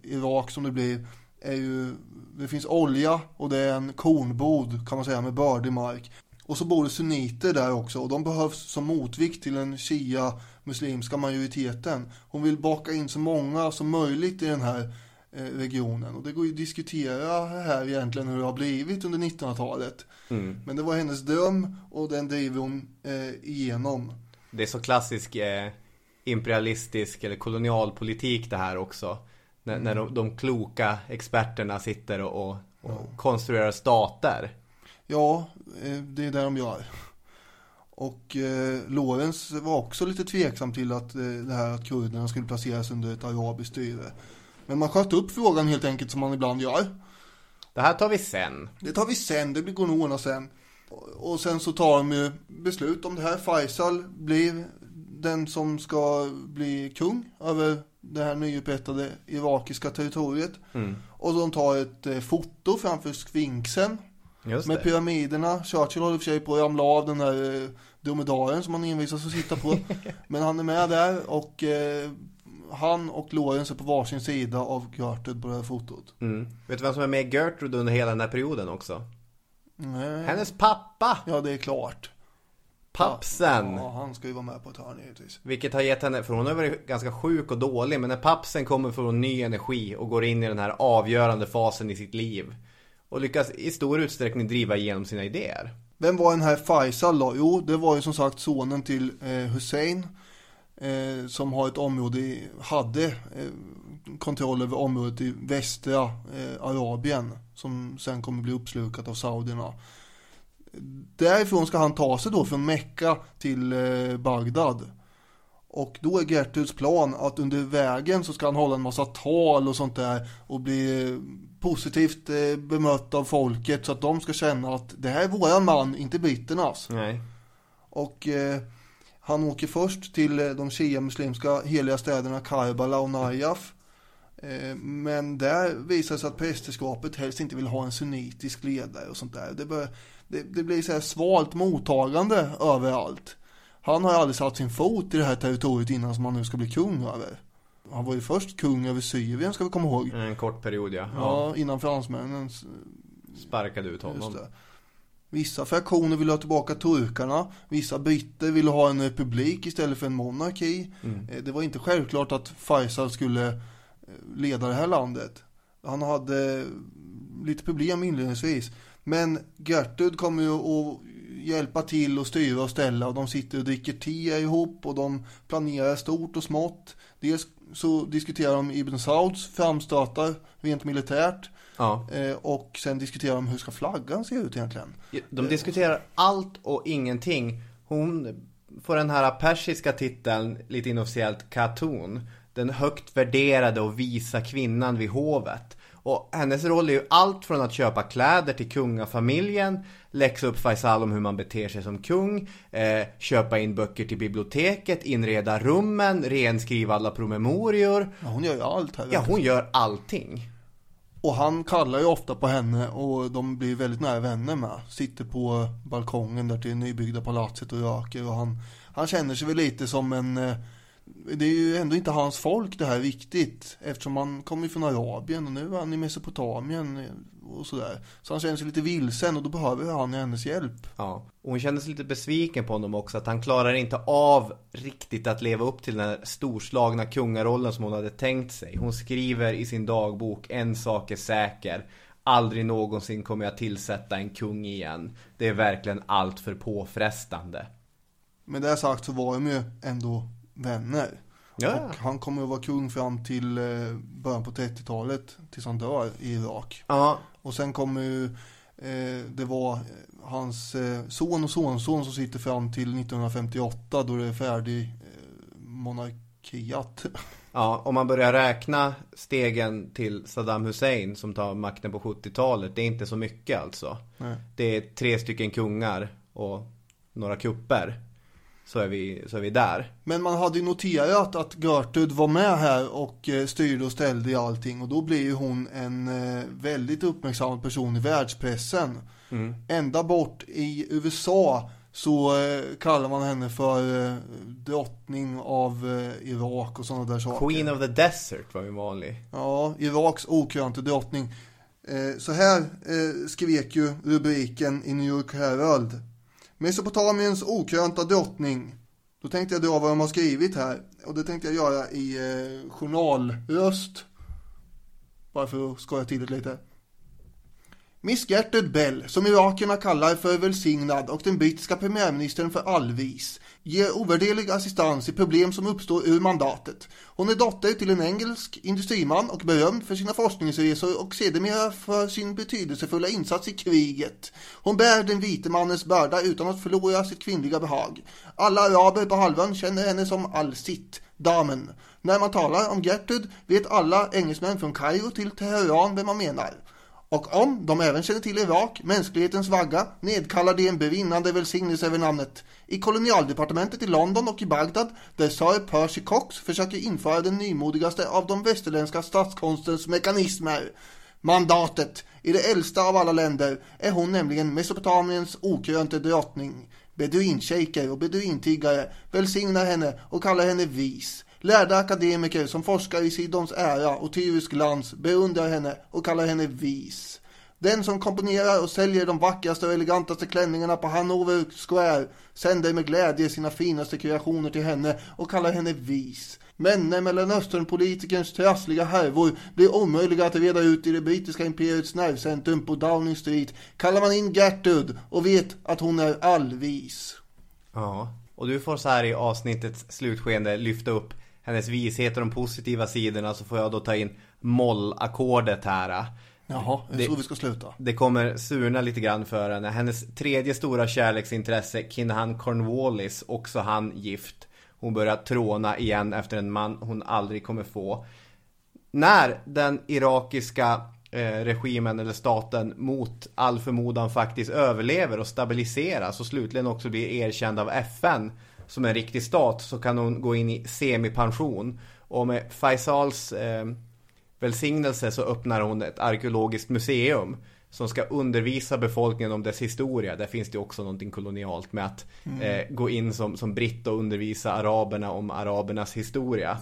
Irak som det blir är ju, det finns olja och det är en kornbod kan man säga med bördig mark. Och så bor det sunniter där också och de behövs som motvikt till den shia muslimska majoriteten. Hon vill baka in så många som möjligt i den här eh, regionen. Och det går ju att diskutera här egentligen hur det har blivit under 1900-talet. Mm. Men det var hennes dröm och den driver hon eh, igenom. Det är så klassisk eh, imperialistisk eller kolonialpolitik det här också. När, när de, de kloka experterna sitter och, och, och konstruerar stater. Ja, eh, det är det de gör. Och eh, Lorenz var också lite tveksam till att eh, det här att kurderna skulle placeras under ett arabiskt styre. Men man sköt upp frågan helt enkelt som man ibland gör. Det här tar vi sen. Det tar vi sen, det går nog ordna sen. Och sen så tar de ju beslut om det här. Faisal blir den som ska bli kung över det här nyupprättade irakiska territoriet. Mm. Och de tar ett eh, foto framför Sphinxen. Just med det. pyramiderna. Churchill håller i och för sig på att ramla av den där eh, dromedaren som han envisas att sitta på. *laughs* Men han är med där och eh, han och Lorenz är på varsin sida av Gertrud på det här fotot. Mm. Vet du vem som är med i Gertrude under hela den här perioden också? Nej. Hennes pappa! Ja, det är klart. Pappsen! Ja, han ska ju vara med på ett hörn givetvis. Vilket har gett henne, för hon har varit ganska sjuk och dålig Men när pappsen kommer får hon ny energi och går in i den här avgörande fasen i sitt liv och lyckas i stor utsträckning driva igenom sina idéer Vem var den här Faisal då? Jo, det var ju som sagt sonen till eh, Hussein. Eh, som har ett område, hade eh, kontroll över området i västra eh, Arabien. Som sen kommer bli uppslukat av saudierna. Därifrån ska han ta sig då från Mecka till eh, Bagdad. Och då är Gertruds plan att under vägen så ska han hålla en massa tal och sånt där och bli eh, positivt eh, bemött av folket så att de ska känna att det här är våran man, inte britternas. Nej Och eh, han åker först till eh, de shia-muslimska heliga städerna Karbala och Najaf. Eh, men där visar det sig att prästerskapet helst inte vill ha en sunnitisk ledare och sånt där. Det, bör, det, det blir så här svalt mottagande överallt. Han har aldrig satt sin fot i det här territoriet innan som han nu ska bli kung över. Han var ju först kung över Syrien ska vi komma ihåg. En kort period ja, Ja, innan fransmännen Sparkade ut honom. Vissa fraktioner ville ha tillbaka turkarna. Vissa britter ville ha en republik istället för en monarki. Mm. Eh, Det var inte självklart att Faisal skulle eh, leda det här landet. Han hade lite problem inledningsvis. Men Gertrud kommer ju att hjälpa till och styra och ställa och de sitter och dricker te ihop och de planerar stort och smått. Dels så diskuterar de Ibn Sauds framstötar rent militärt. Ja. Eh, och sen diskuterar de hur ska flaggan se ut egentligen. De diskuterar allt och ingenting Hon får den här persiska titeln, lite inofficiellt Khatun. Den högt värderade och visa kvinnan vid hovet. Och hennes roll är ju allt från att köpa kläder till kungafamiljen, läxa upp Faisal om hur man beter sig som kung, eh, köpa in böcker till biblioteket, inreda rummen, renskriva alla promemorior. Ja, hon gör ju allt här. Ja, hon gör allting. Och han kallar ju ofta på henne och de blir väldigt nära vänner med. Sitter på balkongen där till det nybyggda palatset och röker och han, han känner sig väl lite som en eh, det är ju ändå inte hans folk det här riktigt eftersom han kommer från Arabien och nu är han i Mesopotamien och sådär. Så han känner sig lite vilsen och då behöver han hennes hjälp. Ja, och hon känner sig lite besviken på honom också att han klarar inte av riktigt att leva upp till den här storslagna kungarollen som hon hade tänkt sig. Hon skriver i sin dagbok en sak är säker. Aldrig någonsin kommer jag tillsätta en kung igen. Det är verkligen allt för påfrestande. Med det sagt så var de ju ändå vänner. Ja. Och han kommer att vara kung fram till eh, början på 30-talet tills han dör i Irak. Ja. Och sen kommer ju eh, det var hans eh, son och sonson som sitter fram till 1958 då det är färdig monarkiat. *laughs* Ja, om man börjar räkna stegen till Saddam Hussein som tar makten på 70-talet, det är inte så mycket alltså. Nej. Det är tre stycken kungar och några kupper. Så är vi, så är vi där. Men man hade ju noterat att Gertrud var med här och eh, styrde och ställde i allting och då blev ju hon en eh, väldigt uppmärksammad person i världspressen. Mm. Ända bort i USA så eh, kallar man henne för drottning av Irak och sådana där saker. Queen of the Desert var ju vanlig. Ja, Iraks okrönte drottning. Så här skrek ju rubriken i New York Herald. Mesopotamiens okrönta drottning. Då tänkte jag dra vad de har skrivit här. Och det tänkte jag göra i eh, journalröst. Bara för att skoja till det lite. Miss Gertrude Bell, som irakierna kallar för välsignad och den brittiska premiärministern för allvis, ger ovärderlig assistans i problem som uppstår ur mandatet. Hon är dotter till en engelsk industriman och berömd för sina forskningsresor och sedermera för sin betydelsefulla insats i kriget. Hon bär den vite mannens börda utan att förlora sitt kvinnliga behag. Alla araber på halvön känner henne som Al-Sitt, damen. När man talar om Gertrud vet alla engelsmän från Kairo till Teheran vem man menar. Och om de även känner till Irak, mänsklighetens vagga, nedkallar de en bevinnande välsignelse över namnet. I kolonialdepartementet i London och i Bagdad, där Sir Percy Cox försöker införa den nymodigaste av de västerländska statskonstens mekanismer. Mandatet, i det äldsta av alla länder, är hon nämligen Mesopotamiens okrönte drottning. Beduinshejker och beduintiggare välsignar henne och kallar henne vis. Lärda akademiker som forskar i Sidons ära och Tyrus glans beundrar henne och kallar henne vis. Den som komponerar och säljer de vackraste och elegantaste klänningarna på Hanover Square sänder med glädje sina finaste kreationer till henne och kallar henne vis. Men när Mellanösternpolitikerns trassliga härvor blir omöjliga att reda ut i det brittiska imperiets nervcentrum på Downing Street kallar man in Gertrud och vet att hon är allvis. Ja, och du får så här i avsnittets slutskede lyfta upp hennes vishet och de positiva sidorna så får jag då ta in mollackordet här. Jaha, det är så vi ska sluta. Det kommer surna lite grann för henne. Hennes tredje stora kärleksintresse, Kinhan Cornwallis, också han gift. Hon börjar tråna igen efter en man hon aldrig kommer få. När den irakiska eh, regimen eller staten mot all förmodan faktiskt överlever och stabiliseras och slutligen också blir erkänd av FN som en riktig stat så kan hon gå in i semipension. Och med Faisals eh, välsignelse så öppnar hon ett arkeologiskt museum som ska undervisa befolkningen om dess historia. Där finns det också någonting kolonialt med att Mm. eh, gå in som, som britt och undervisa araberna om arabernas historia.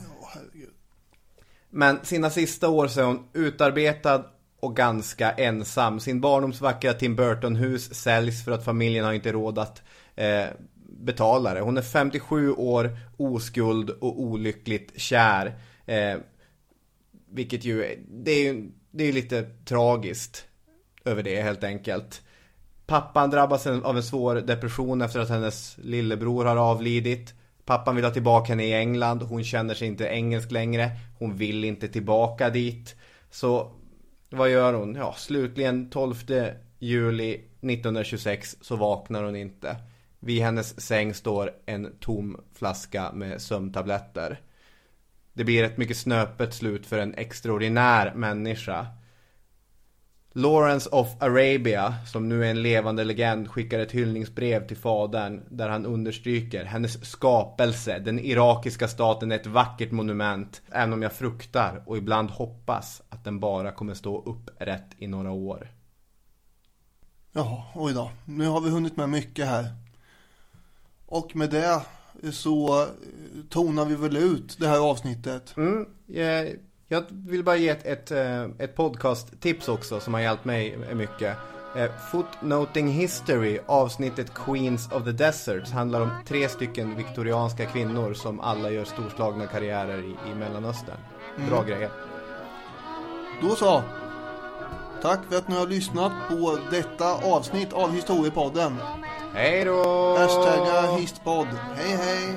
Men sina sista år så är hon utarbetad och ganska ensam. Sin barndomsvackra Tim Burton-hus säljs för att familjen har inte råd att eh, betalare. Hon är 57 år, oskuld och olyckligt kär. Eh, vilket ju, det är ju det är lite tragiskt över det helt enkelt. Pappan drabbas av en svår depression efter att hennes lillebror har avlidit. Pappan vill ha tillbaka henne i England. Hon känner sig inte engelsk längre. Hon vill inte tillbaka dit. Så vad gör hon? Ja, slutligen 12 juli 1926 så vaknar hon inte. Vid hennes säng står en tom flaska med sömntabletter. Det blir ett mycket snöpet slut för en extraordinär människa. Lawrence of Arabia, som nu är en levande legend, skickar ett hyllningsbrev till fadern där han understryker hennes skapelse, den irakiska staten är ett vackert monument, även om jag fruktar och ibland hoppas att den bara kommer stå upprätt i några år. Ja, oj då. Nu har vi hunnit med mycket här. Och med det så tonar vi väl ut det här avsnittet. Mm, jag, jag vill bara ge ett, ett, eh, ett podcast-tips också som har hjälpt mig mycket. Eh, Footnoting History, avsnittet Queens of the Desert, handlar om tre stycken viktorianska kvinnor som alla gör storslagna karriärer i, i Mellanöstern. Bra Mm. grejer. Då så. Tack för att ni har lyssnat på detta avsnitt av Historiepodden. Hej då! Hashtagga histpodd. Hej hej!